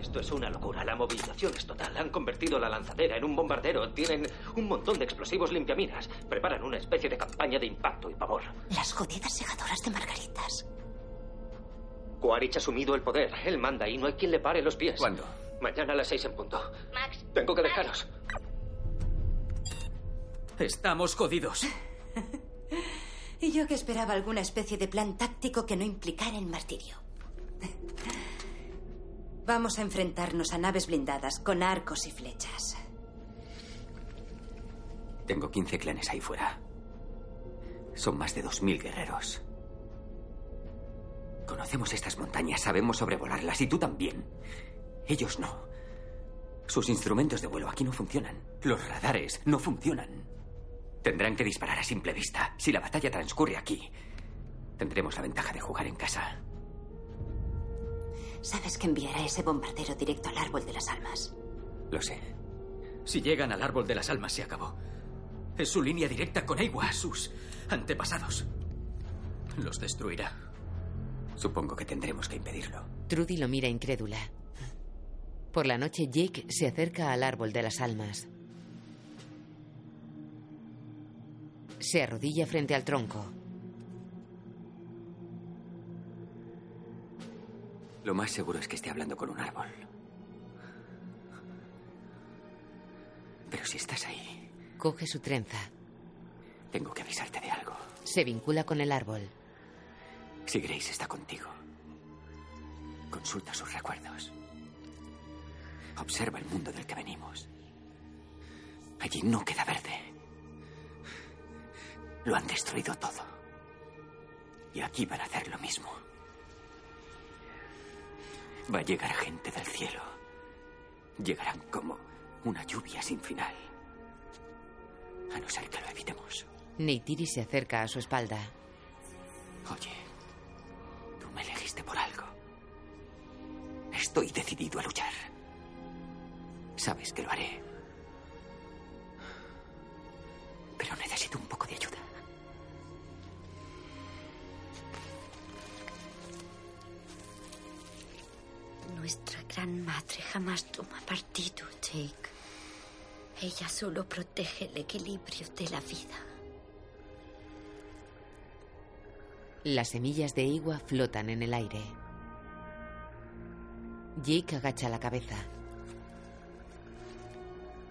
Esto es una locura. La movilización es total. Han convertido la lanzadera en un bombardero. Tienen un montón de explosivos limpiaminas. Preparan una especie de campaña de impacto y pavor. Las jodidas segadoras de margaritas. Quaritch ha asumido el poder. Él manda y no hay quien le pare los pies. ¿Cuándo? Mañana a las seis en punto. Max. Tengo que dejaros. Estamos jodidos. Y yo que esperaba alguna especie de plan táctico que no implicara el martirio. Vamos a enfrentarnos a naves blindadas con arcos y flechas. Tengo 15 clanes ahí fuera. Son más de 2.000 guerreros. Conocemos estas montañas, sabemos sobrevolarlas y tú también. Ellos no. Sus instrumentos de vuelo aquí no funcionan. Los radares no funcionan. Tendrán que disparar a simple vista. Si la batalla transcurre aquí, tendremos la ventaja de jugar en casa. Sabes que enviará ese bombardero directo al árbol de las almas. Lo sé. Si llegan al árbol de las almas, se acabó. Es su línea directa con Eiwa, sus antepasados. Los destruirá. Supongo que tendremos que impedirlo. Trudy lo mira incrédula. Por la noche, Jake se acerca al árbol de las almas. Se arrodilla frente al tronco. Lo más seguro es que esté hablando con un árbol. Pero si estás ahí, Coge su trenza. tengo que avisarte de algo. Se vincula con el árbol. Si Grace está contigo, consulta sus recuerdos. Observa el mundo del que venimos. Allí no queda verde. Lo han destruido todo. Y aquí van a hacer lo mismo. Va a llegar gente del cielo. Llegarán como una lluvia sin final. A no ser que lo evitemos. Neytiri se acerca a su espalda. Oye, tú me elegiste por algo. Estoy decidido a luchar. Sabes que lo haré. Pero necesito un poco de ayuda. Nuestra gran madre jamás toma partido, Jake. Ella solo protege el equilibrio de la vida. Las semillas de igua flotan en el aire. Jake agacha la cabeza.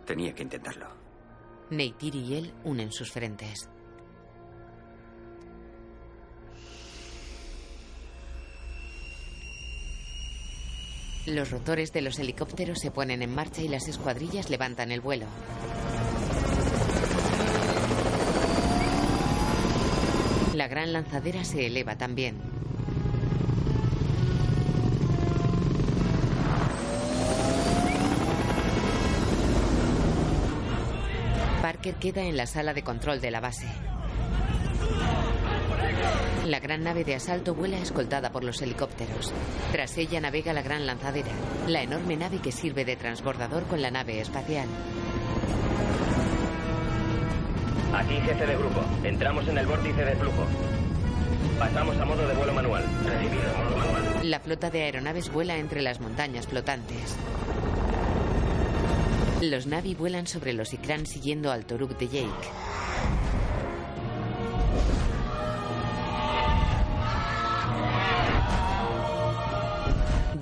Tenía que intentarlo. Neytiri y él unen sus frentes. Los rotores de los helicópteros se ponen en marcha y las escuadrillas levantan el vuelo. La gran lanzadera se eleva también. Parker queda en la sala de control de la base. La gran nave de asalto vuela escoltada por los helicópteros. Tras ella navega la gran lanzadera, la enorme nave que sirve de transbordador con la nave espacial. Aquí jefe de grupo. Entramos en el vórtice de flujo. Pasamos a modo de vuelo manual. Recibido, modo manual. La flota de aeronaves vuela entre las montañas flotantes. Los Navi vuelan sobre los Ikran siguiendo al Toruk de Jake.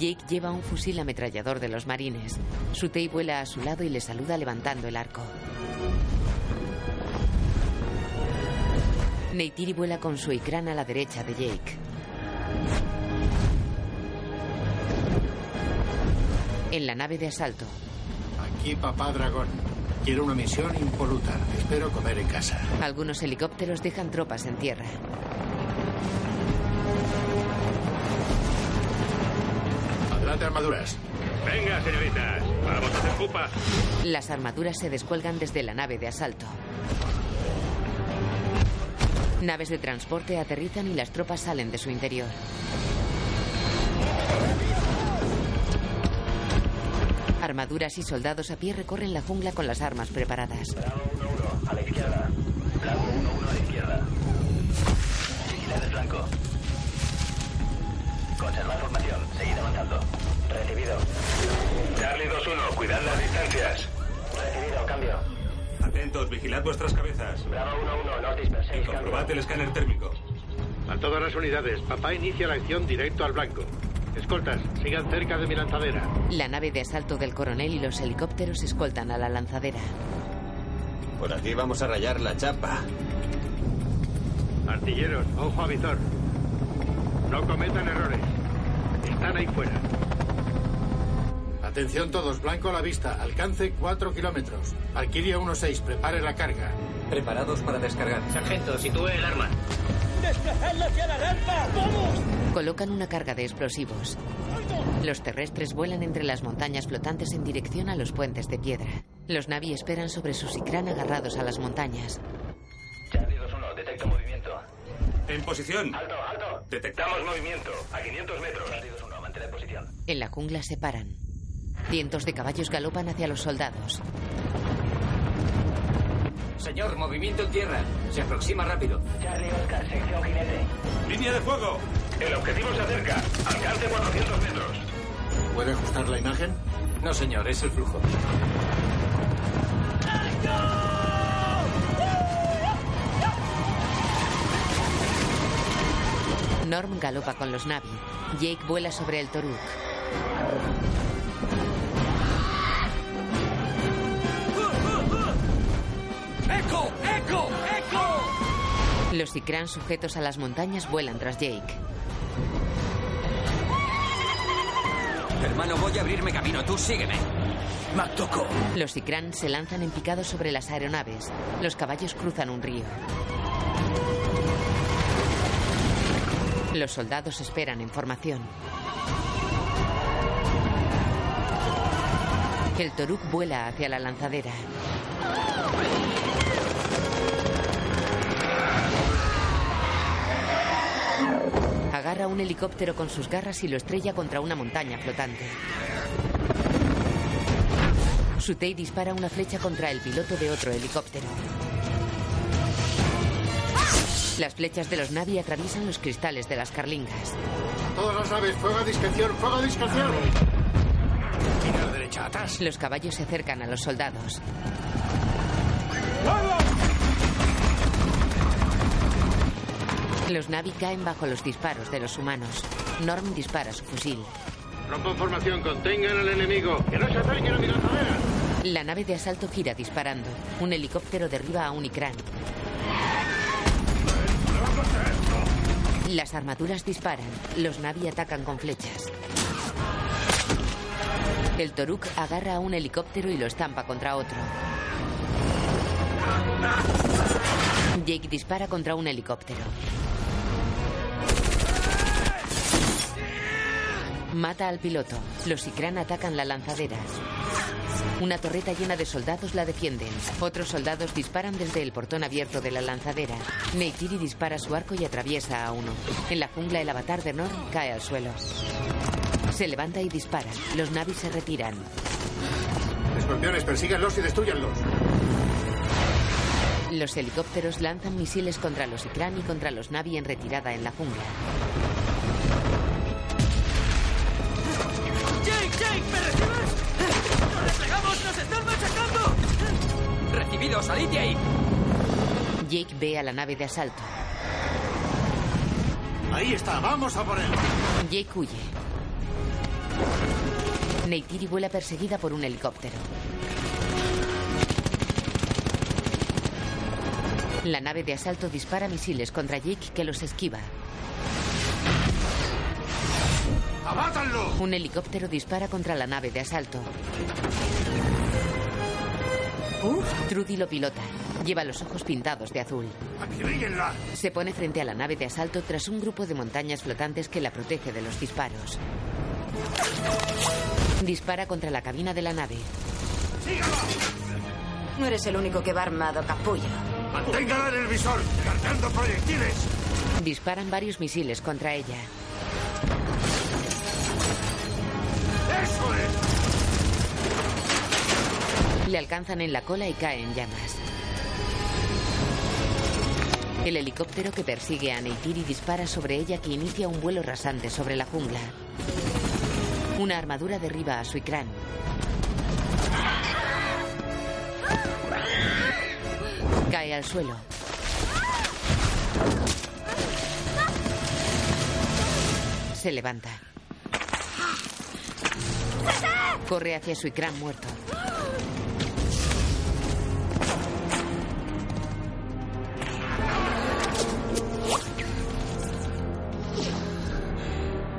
Jake lleva un fusil ametrallador de los marines. Sutei vuela a su lado y le saluda levantando el arco. Neytiri vuela con su Ikran a la derecha de Jake. En la nave de asalto, Aquí, papá dragón. Quiero una misión impoluta. Espero comer en casa. algunos helicópteros dejan tropas en tierra. Adelante, armaduras. Venga, señoritas. Vamos a hacer pupa. Las armaduras se descuelgan desde la nave de asalto. Naves de transporte aterrizan y las tropas salen de su interior. Armaduras y soldados a pie recorren la jungla con las armas preparadas. A la izquierda. Bravo 1-1 a la izquierda. Vigilad el flanco. Conservad formación. Seguid avanzando. Recibido. Charlie 2-1, cuidad las distancias. Recibido. Cambio. Atentos, vigilad vuestras cabezas. Bravo 1-1. No os disperséis. Y comprobad el escáner térmico. A todas las unidades, papá inicia la acción directo al blanco. Escoltas, sigan cerca de mi lanzadera. La nave de asalto del coronel y los helicópteros escoltan a la lanzadera. Por aquí vamos a rayar la chapa. Artilleros, ojo a visor. No cometan errores. Están ahí fuera. Atención todos, blanco a la vista. Alcance 4 kilómetros. Valkyria 1-6, prepare la carga. Preparados para descargar. Sargento, sitúe el arma. ¡Desplazadla hacia la rampa! ¡Vamos! Colocan una carga de explosivos. Los terrestres vuelan entre las montañas flotantes en dirección a los puentes de piedra. Los Navi esperan sobre sus Ikran agarrados a las montañas. En posición. Alto, alto. Detectamos movimiento. A 500 metros. 2-1. Mantened posición. En la jungla se paran. Cientos de caballos galopan hacia los soldados. Señor, movimiento en tierra. Se aproxima rápido. Charlie Oscar. Sección jinete. Línea de fuego. El objetivo se acerca. Alcance 400 metros. ¿Puede ajustar la imagen? No, señor, es el flujo. Norm galopa con los Navi. Jake vuela sobre el Toruk. ¡Eco! ¡Eco! ¡Eco! Los Ikran sujetos a las montañas vuelan tras Jake. Hermano, voy a abrirme camino. Tú sígueme. ¡Mactoco! Los Ikran se lanzan en picado sobre las aeronaves. Los caballos cruzan un río. Los soldados esperan en formación. El Toruk vuela hacia la lanzadera. Agarra un helicóptero con sus garras y lo estrella contra una montaña flotante. Sutei dispara una flecha contra el piloto de otro helicóptero. Las flechas de los Navi atraviesan los cristales de las carlingas. Todas las naves, fuego a discreción, fuego a discreción. Tira a la derecha, atrás. Los caballos se acercan a los soldados. Los Navi caen bajo los disparos de los humanos. Norm dispara su fusil. Rompan formación, contengan al enemigo. Que no se acerquen a mi lanzadera. La nave de asalto gira disparando. Un helicóptero derriba a un Ikran. Las armaduras disparan. Los Navi atacan con flechas. El Toruk agarra a un helicóptero y lo estampa contra otro. Jake dispara contra un helicóptero. Mata al piloto. Los Ikran atacan la lanzadera. Una torreta llena de soldados la defienden. Otros soldados disparan desde el portón abierto de la lanzadera. Neytiri dispara su arco y atraviesa a uno. En la jungla el avatar de Norm cae al suelo. Se levanta y dispara. Los navis se retiran. Escorpiones, persíganlos y destruyanlos. Los helicópteros lanzan misiles contra los Ikran y contra los Navi en retirada en la jungla. ¡Jake, Jake! ¿Me recibes? ¡Nos replegamos! ¡Nos están machacando! Recibido, salid de ahí. Jake ve a la nave de asalto. Ahí está, vamos a por él. Jake huye. Neytiri vuela perseguida por un helicóptero. La nave de asalto dispara misiles contra Jake que los esquiva. ¡Abátanlo! Un helicóptero dispara contra la nave de asalto. Trudy lo pilota. Lleva los ojos pintados de azul. ¡Acribíllenla! Se pone frente a la nave de asalto tras un grupo de montañas flotantes que la protege de los disparos. Dispara contra la cabina de la nave. No eres el único que va armado, capullo. ¡Manténgala en el visor! ¡Cargando proyectiles! Disparan varios misiles contra ella. ¡Eso es! Le alcanzan en la cola y cae en llamas. El helicóptero que persigue a Neytiri dispara sobre ella que inicia un vuelo rasante sobre la jungla. Una armadura derriba a Suicran. Cae al suelo. Se levanta. Corre hacia Suicran muerto.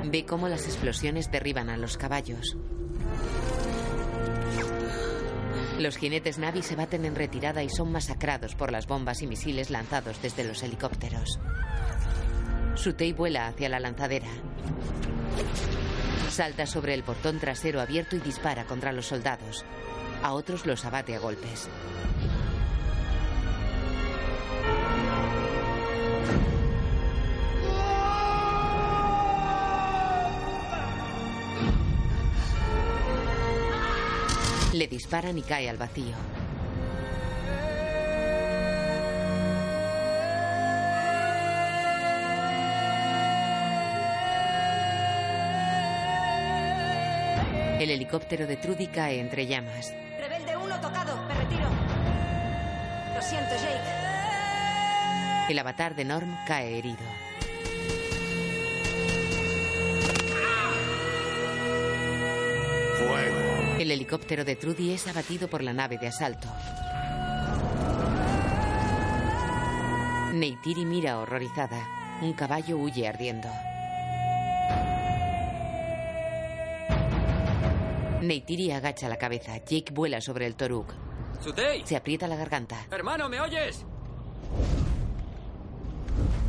Ve cómo las explosiones derriban a los caballos. Los jinetes Navi se baten en retirada y son masacrados por las bombas y misiles lanzados desde los helicópteros. Sutei vuela hacia la lanzadera. Salta sobre el portón trasero abierto y dispara contra los soldados. A otros los abate a golpes. Le disparan y cae al vacío. El helicóptero de Trudy cae entre llamas. Rebelde 1 tocado. Me retiro. Lo siento, Jake. El avatar de Norm cae herido. Fuego. El helicóptero de Trudy es abatido por la nave de asalto. Neytiri mira horrorizada. Un caballo huye ardiendo. Neytiri agacha la cabeza. Jake vuela sobre el Toruk. ¡Sutei! Se aprieta la garganta. Hermano, ¿me oyes?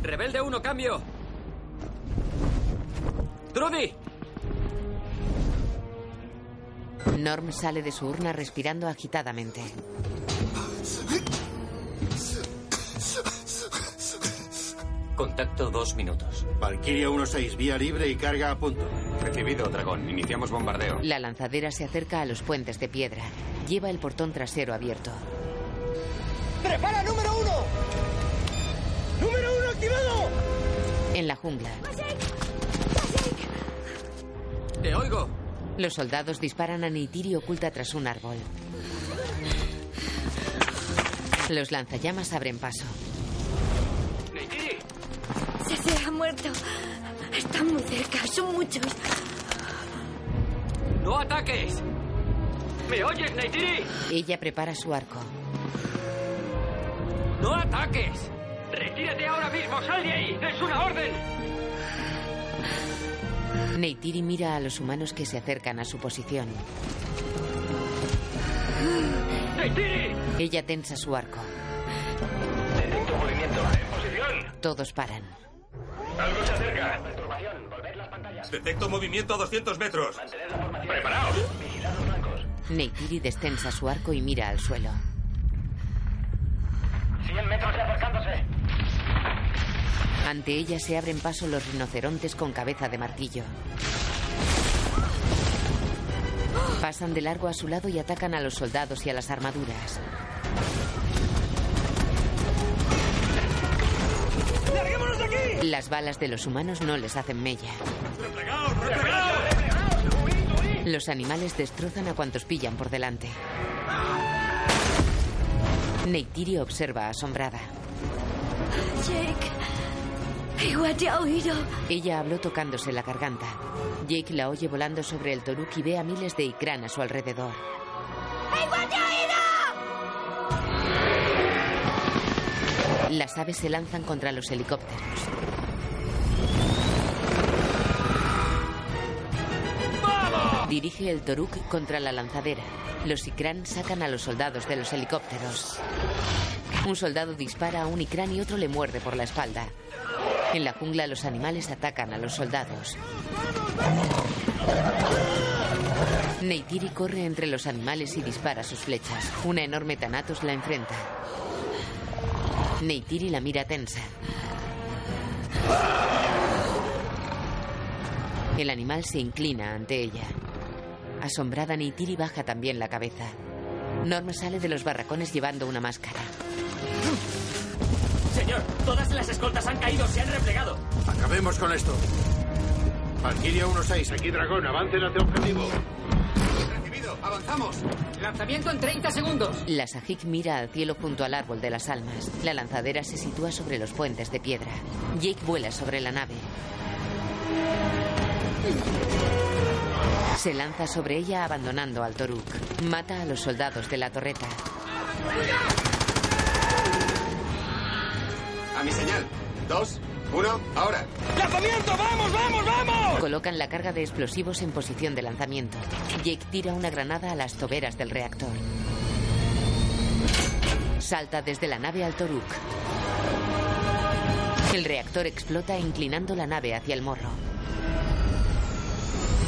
Rebelde 1, cambio. Trudy. Norm sale de su urna respirando agitadamente. Contacto dos minutos. Valkyria 1-6, vía libre y carga a punto. Recibido, dragón. Iniciamos bombardeo. La lanzadera se acerca a los puentes de piedra. Lleva el portón trasero abierto. ¡Prepara número uno! ¡Número uno activado! En la jungla. ¡Te oigo! Los soldados disparan a Neytiri oculta tras un árbol. Los lanzallamas abren paso. Muerto. Están muy cerca, son muchos. ¡No ataques! ¿Me oyes, Neytiri? Ella prepara su arco. ¡No ataques! ¡Retírate ahora mismo! ¡Sal de ahí! ¡Es una orden! Neytiri mira a los humanos que se acercan a su posición. ¡Neytiri! Ella tensa su arco. Detecto movimiento. En posición. Todos paran. Algo se acerca. Perturbación. Volver las pantallas. Detecto movimiento a 200 metros. Mantened la formación. ¡Preparaos! Neytiri destensa su arco y mira al suelo. 100 metros y acercándose. Ante ella se abren paso los rinocerontes con cabeza de martillo. Pasan de largo a su lado y atacan a los soldados y a las armaduras. Las balas de los humanos no les hacen mella. ¡Replegaos, replegaos! Los animales destrozan a cuantos pillan por delante. Neytiri observa asombrada. Jake. Igual te ha oído. Ella habló tocándose la garganta. Jake la oye volando sobre el Toruk y ve a miles de Ikran a su alrededor. ¡Igual te ha oído! Las aves se lanzan contra los helicópteros. Dirige el Toruk contra la lanzadera. Los Ikran sacan a los soldados de los helicópteros. Un soldado dispara a un Ikran y otro le muerde por la espalda. En la jungla los animales atacan a los soldados. Neytiri corre entre los animales y dispara sus flechas. Una enorme Thanatos la enfrenta. Neytiri la mira tensa. El animal se inclina ante ella. Asombrada, Neytiri baja también la cabeza. Norma sale de los barracones llevando una máscara. Señor, todas las escoltas han caído, se han replegado. Acabemos con esto. Valkyria 1-6, aquí Dragón, avancen hacia objetivo. Recibido, avanzamos. Lanzamiento en 30 segundos. La Sahik mira al cielo junto al árbol de las almas. La lanzadera se sitúa sobre los puentes de piedra. Jake vuela sobre la nave. Se lanza sobre ella abandonando al Toruk. Mata a los soldados de la torreta. A mi señal. Dos, uno, ahora. ¡Lanzamiento! ¡Vamos, vamos, vamos! Colocan la carga de explosivos en posición de lanzamiento. Jake tira una granada a las toberas del reactor. Salta desde la nave al Toruk. El reactor explota inclinando la nave hacia el morro.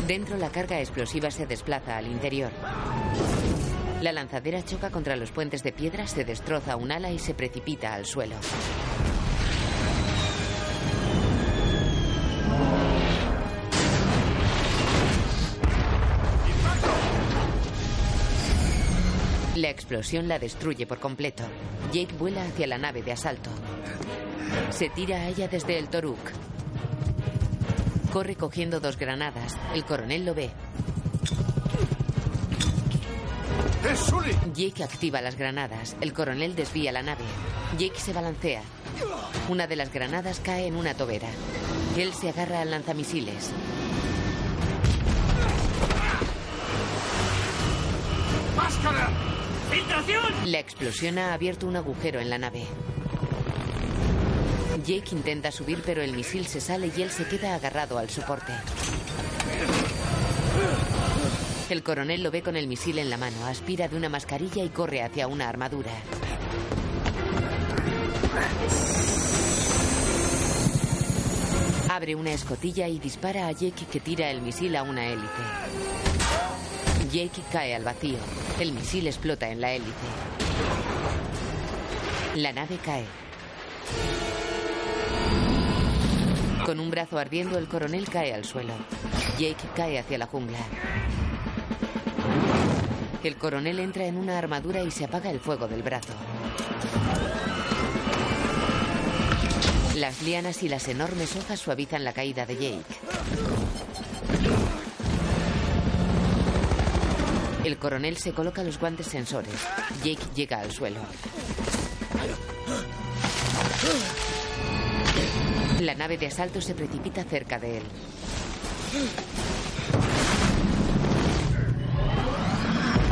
Dentro la carga explosiva se desplaza al interior. La lanzadera choca contra los puentes de piedra, se destroza un ala y se precipita al suelo. La explosión la destruye por completo. Jake vuela hacia la nave de asalto. Se tira a ella desde el Toruk. Corre cogiendo dos granadas. El coronel lo ve. Jake activa las granadas. El coronel desvía la nave. Jake se balancea. Una de las granadas cae en una tobera. Él se agarra al lanzamisiles. ¡Máscara! ¡Filtración! La explosión ha abierto un agujero en la nave. Jake intenta subir, pero el misil se sale y él se queda agarrado al soporte. El coronel lo ve con el misil en la mano, aspira de una mascarilla y corre hacia una armadura. Abre una escotilla y dispara a Jake que tira el misil a una hélice. Jake cae al vacío. El misil explota en la hélice. La nave cae. Con un brazo ardiendo, el coronel cae al suelo. Jake cae hacia la jungla. El coronel entra en una armadura y se apaga el fuego del brazo. Las lianas y las enormes hojas suavizan la caída de Jake. El coronel se coloca los guantes sensores. Jake llega al suelo. La nave de asalto se precipita cerca de él.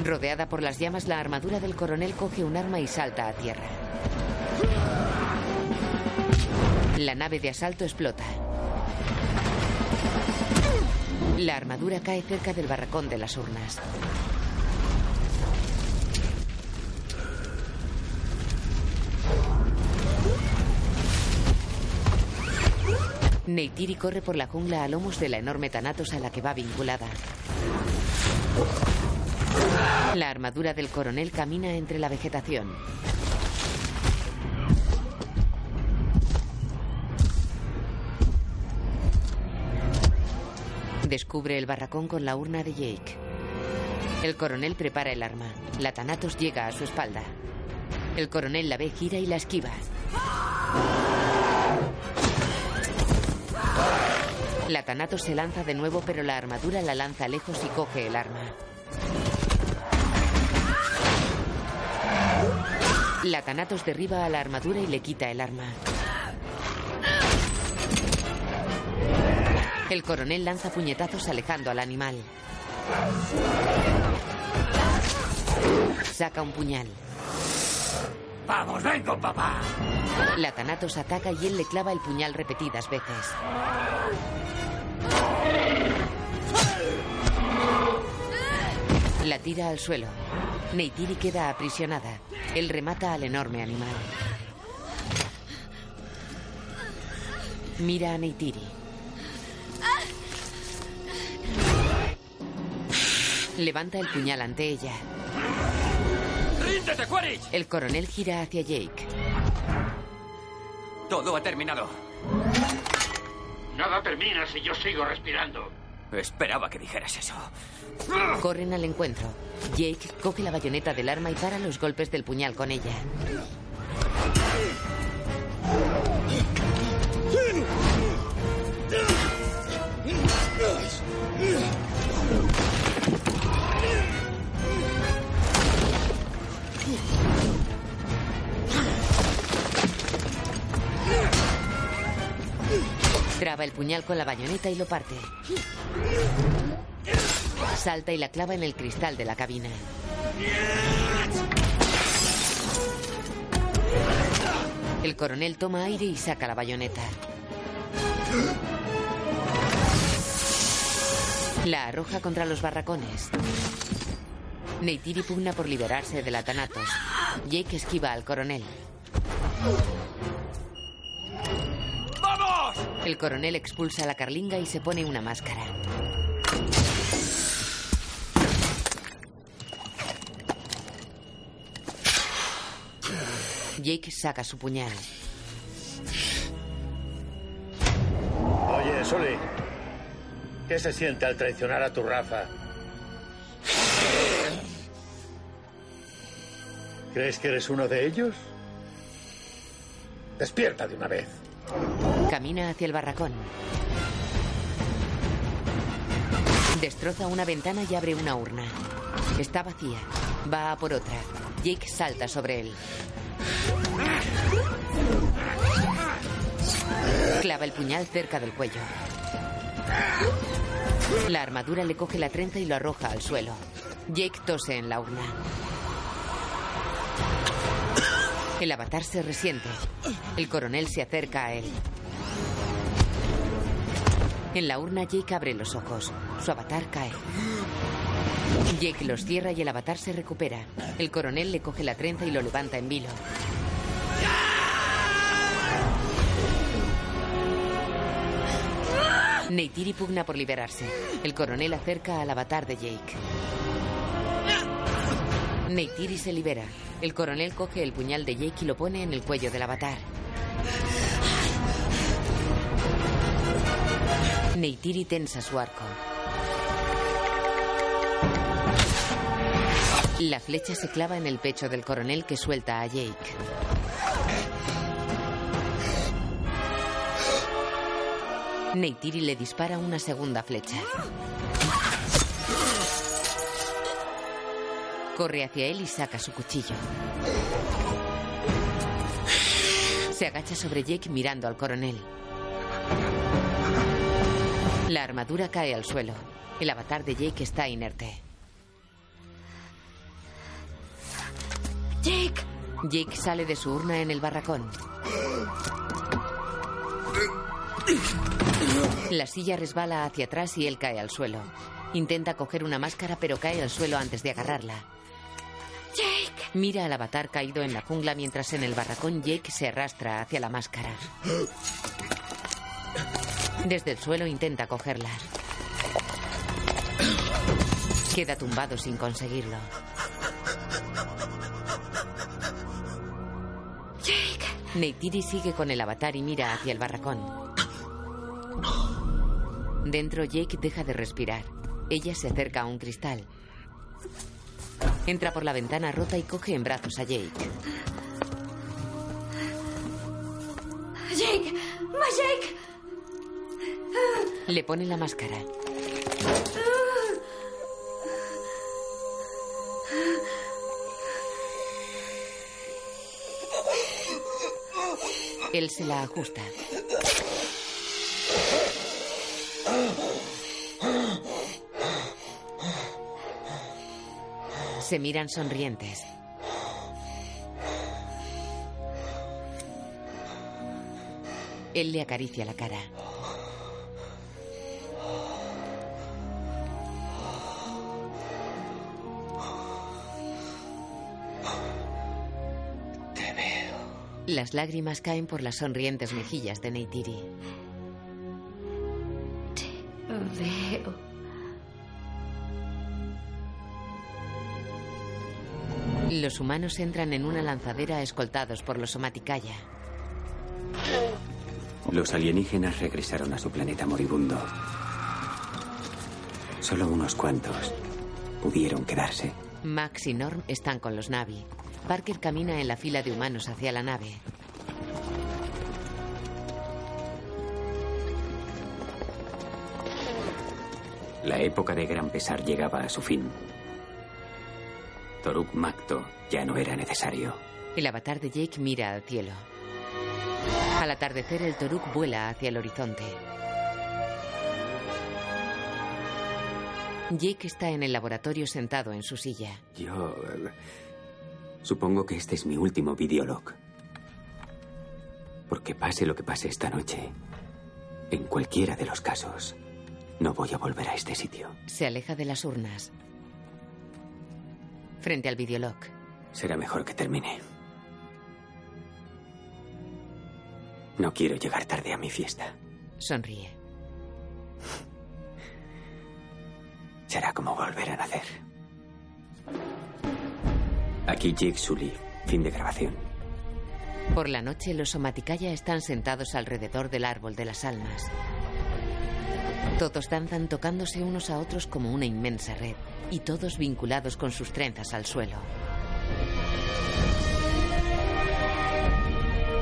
Rodeada por las llamas, la armadura del coronel coge un arma y salta a tierra. La nave de asalto explota. La armadura cae cerca del barracón de las urnas. Neytiri corre por la jungla a lomos de la enorme Thanatos a la que va vinculada. La armadura del coronel camina entre la vegetación. Descubre el barracón con la urna de Jake. El coronel prepara el arma. La Thanatos llega a su espalda. El coronel la ve, gira y la esquiva. La Thanatos se lanza de nuevo, pero la armadura la lanza lejos y coge el arma. La Thanatos derriba a la armadura y le quita el arma. El coronel lanza puñetazos alejando al animal. Saca un puñal. ¡Vamos, vengo, papá! La Thanatos ataca y él le clava el puñal repetidas veces. La tira al suelo. Neytiri queda aprisionada. Él remata al enorme animal. Mira a Neytiri. Levanta el puñal ante ella. ¡Ríndete, Quaritch! El coronel gira hacia Jake. Todo ha terminado. Nada termina si yo sigo respirando. Esperaba que dijeras eso. Corren al encuentro. Jake coge la bayoneta del arma y para los golpes del puñal con ella. Traba el puñal con la bayoneta y lo parte. Salta y la clava en el cristal de la cabina. El coronel toma aire y saca la bayoneta. La arroja contra los barracones. Neytiri pugna por liberarse de la Thanatos. Jake esquiva al coronel. El coronel expulsa a la carlinga y se pone una máscara. Jake saca su puñal. Oye, Sully. ¿Qué se siente al traicionar a tu raza? ¿Crees que eres uno de ellos? Despierta de una vez. Camina hacia el barracón. Destroza una ventana y abre una urna. Está vacía. Va a por otra. Jake salta sobre él. Clava el puñal cerca del cuello. La armadura le coge la trenza y lo arroja al suelo. Jake tose en la urna. El avatar se resiente. El coronel se acerca a él. En la urna Jake abre los ojos. Su avatar cae. Jake los cierra y el avatar se recupera. El coronel le coge la trenza y lo levanta en vilo. Neytiri pugna por liberarse. El coronel acerca al avatar de Jake. Neytiri se libera. El coronel coge el puñal de Jake y lo pone en el cuello del avatar. Neytiri tensa su arco. La flecha se clava en el pecho del coronel que suelta a Jake. Neytiri le dispara una segunda flecha. Corre hacia él y saca su cuchillo. Se agacha sobre Jake mirando al coronel. La armadura cae al suelo. El avatar de Jake está inerte. Jake. Jake sale de su urna en el barracón. La silla resbala hacia atrás y él cae al suelo. Intenta coger una máscara pero cae al suelo antes de agarrarla. Mira al avatar caído en la jungla mientras en el barracón Jake se arrastra hacia la máscara. Desde el suelo intenta cogerla. Queda tumbado sin conseguirlo. Jake. Neytiri sigue con el avatar y mira hacia el barracón. Dentro Jake deja de respirar. Ella se acerca a un cristal. Entra por la ventana rota y coge en brazos a Jake. Jake. ¡Más Jake! Le pone la máscara. Él se la ajusta. Se miran sonrientes. Él le acaricia la cara. Te veo. Las lágrimas caen por las sonrientes mejillas de Neytiri. Veo. Los humanos entran en una lanzadera escoltados por los Somaticaya. Los alienígenas regresaron a su planeta moribundo. Solo unos cuantos pudieron quedarse. Max y Norm están con los Navi. Parker camina en la fila de humanos hacia la nave. La época de gran pesar llegaba a su fin. Toruk Makto ya no era necesario. El avatar de Jake mira al cielo. Al atardecer, el Toruk vuela hacia el horizonte. Jake está en el laboratorio sentado en su silla. Yo... eh, supongo que este es mi último videolog. Porque pase lo que pase esta noche, en cualquiera de los casos, no voy a volver a este sitio. Se aleja de las urnas. Frente al videolog. Será mejor que termine. No quiero llegar tarde a mi fiesta. Sonríe. Será como volver a nacer. Aquí Jake Sully. Fin de grabación. Por la noche, los Somaticaya están sentados alrededor del árbol de las almas. Todos danzan tocándose unos a otros como una inmensa red, y todos vinculados con sus trenzas al suelo.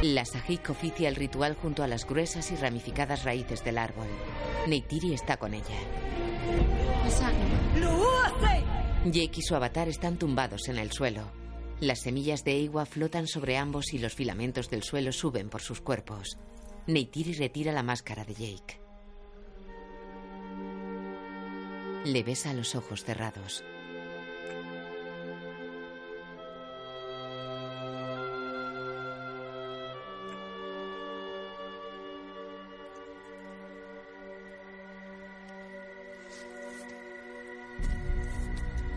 La Sajik oficia el ritual junto a las gruesas y ramificadas raíces del árbol. Neytiri está con ella. Jake y su avatar están tumbados en el suelo. Las semillas de Eiwa flotan sobre ambos y los filamentos del suelo suben por sus cuerpos. Neytiri retira la máscara de Jake. Le besa los ojos cerrados.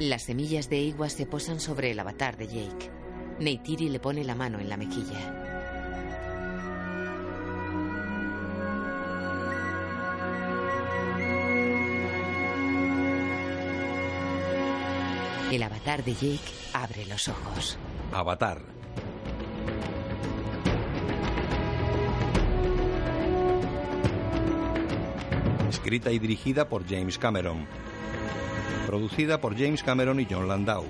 Las semillas de Igua se posan sobre el avatar de Jake. Neytiri le pone la mano en la mejilla. El avatar de Jake abre los ojos. Avatar. Escrita y dirigida por James Cameron. Producida por James Cameron y John Landau.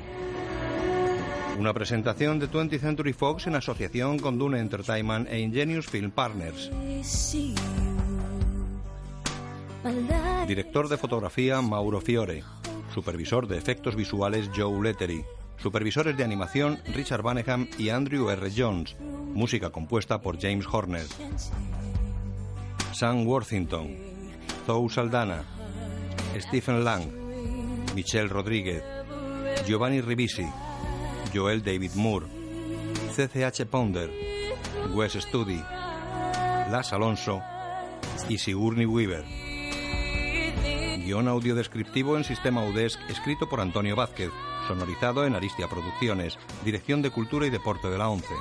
Una presentación de 20th Century Fox en asociación con Dune Entertainment e Ingenious Film Partners. Director de fotografía Mauro Fiore. Supervisor de efectos visuales Joe Lettery. Supervisores de animación Richard Baneham y Andrew R. Jones. Música compuesta por James Horner. Sam Worthington. Zoe Saldana. Stephen Lang. Michelle Rodríguez. Giovanni Ribisi. Joel David Moore. CCH Ponder. Wes Studi. Las Alonso. Y Sigourney Weaver. Guión audio descriptivo en sistema UDESC escrito por Antonio Vázquez, sonorizado en Aristia Producciones, Dirección de Cultura y Deporte de la ONCE.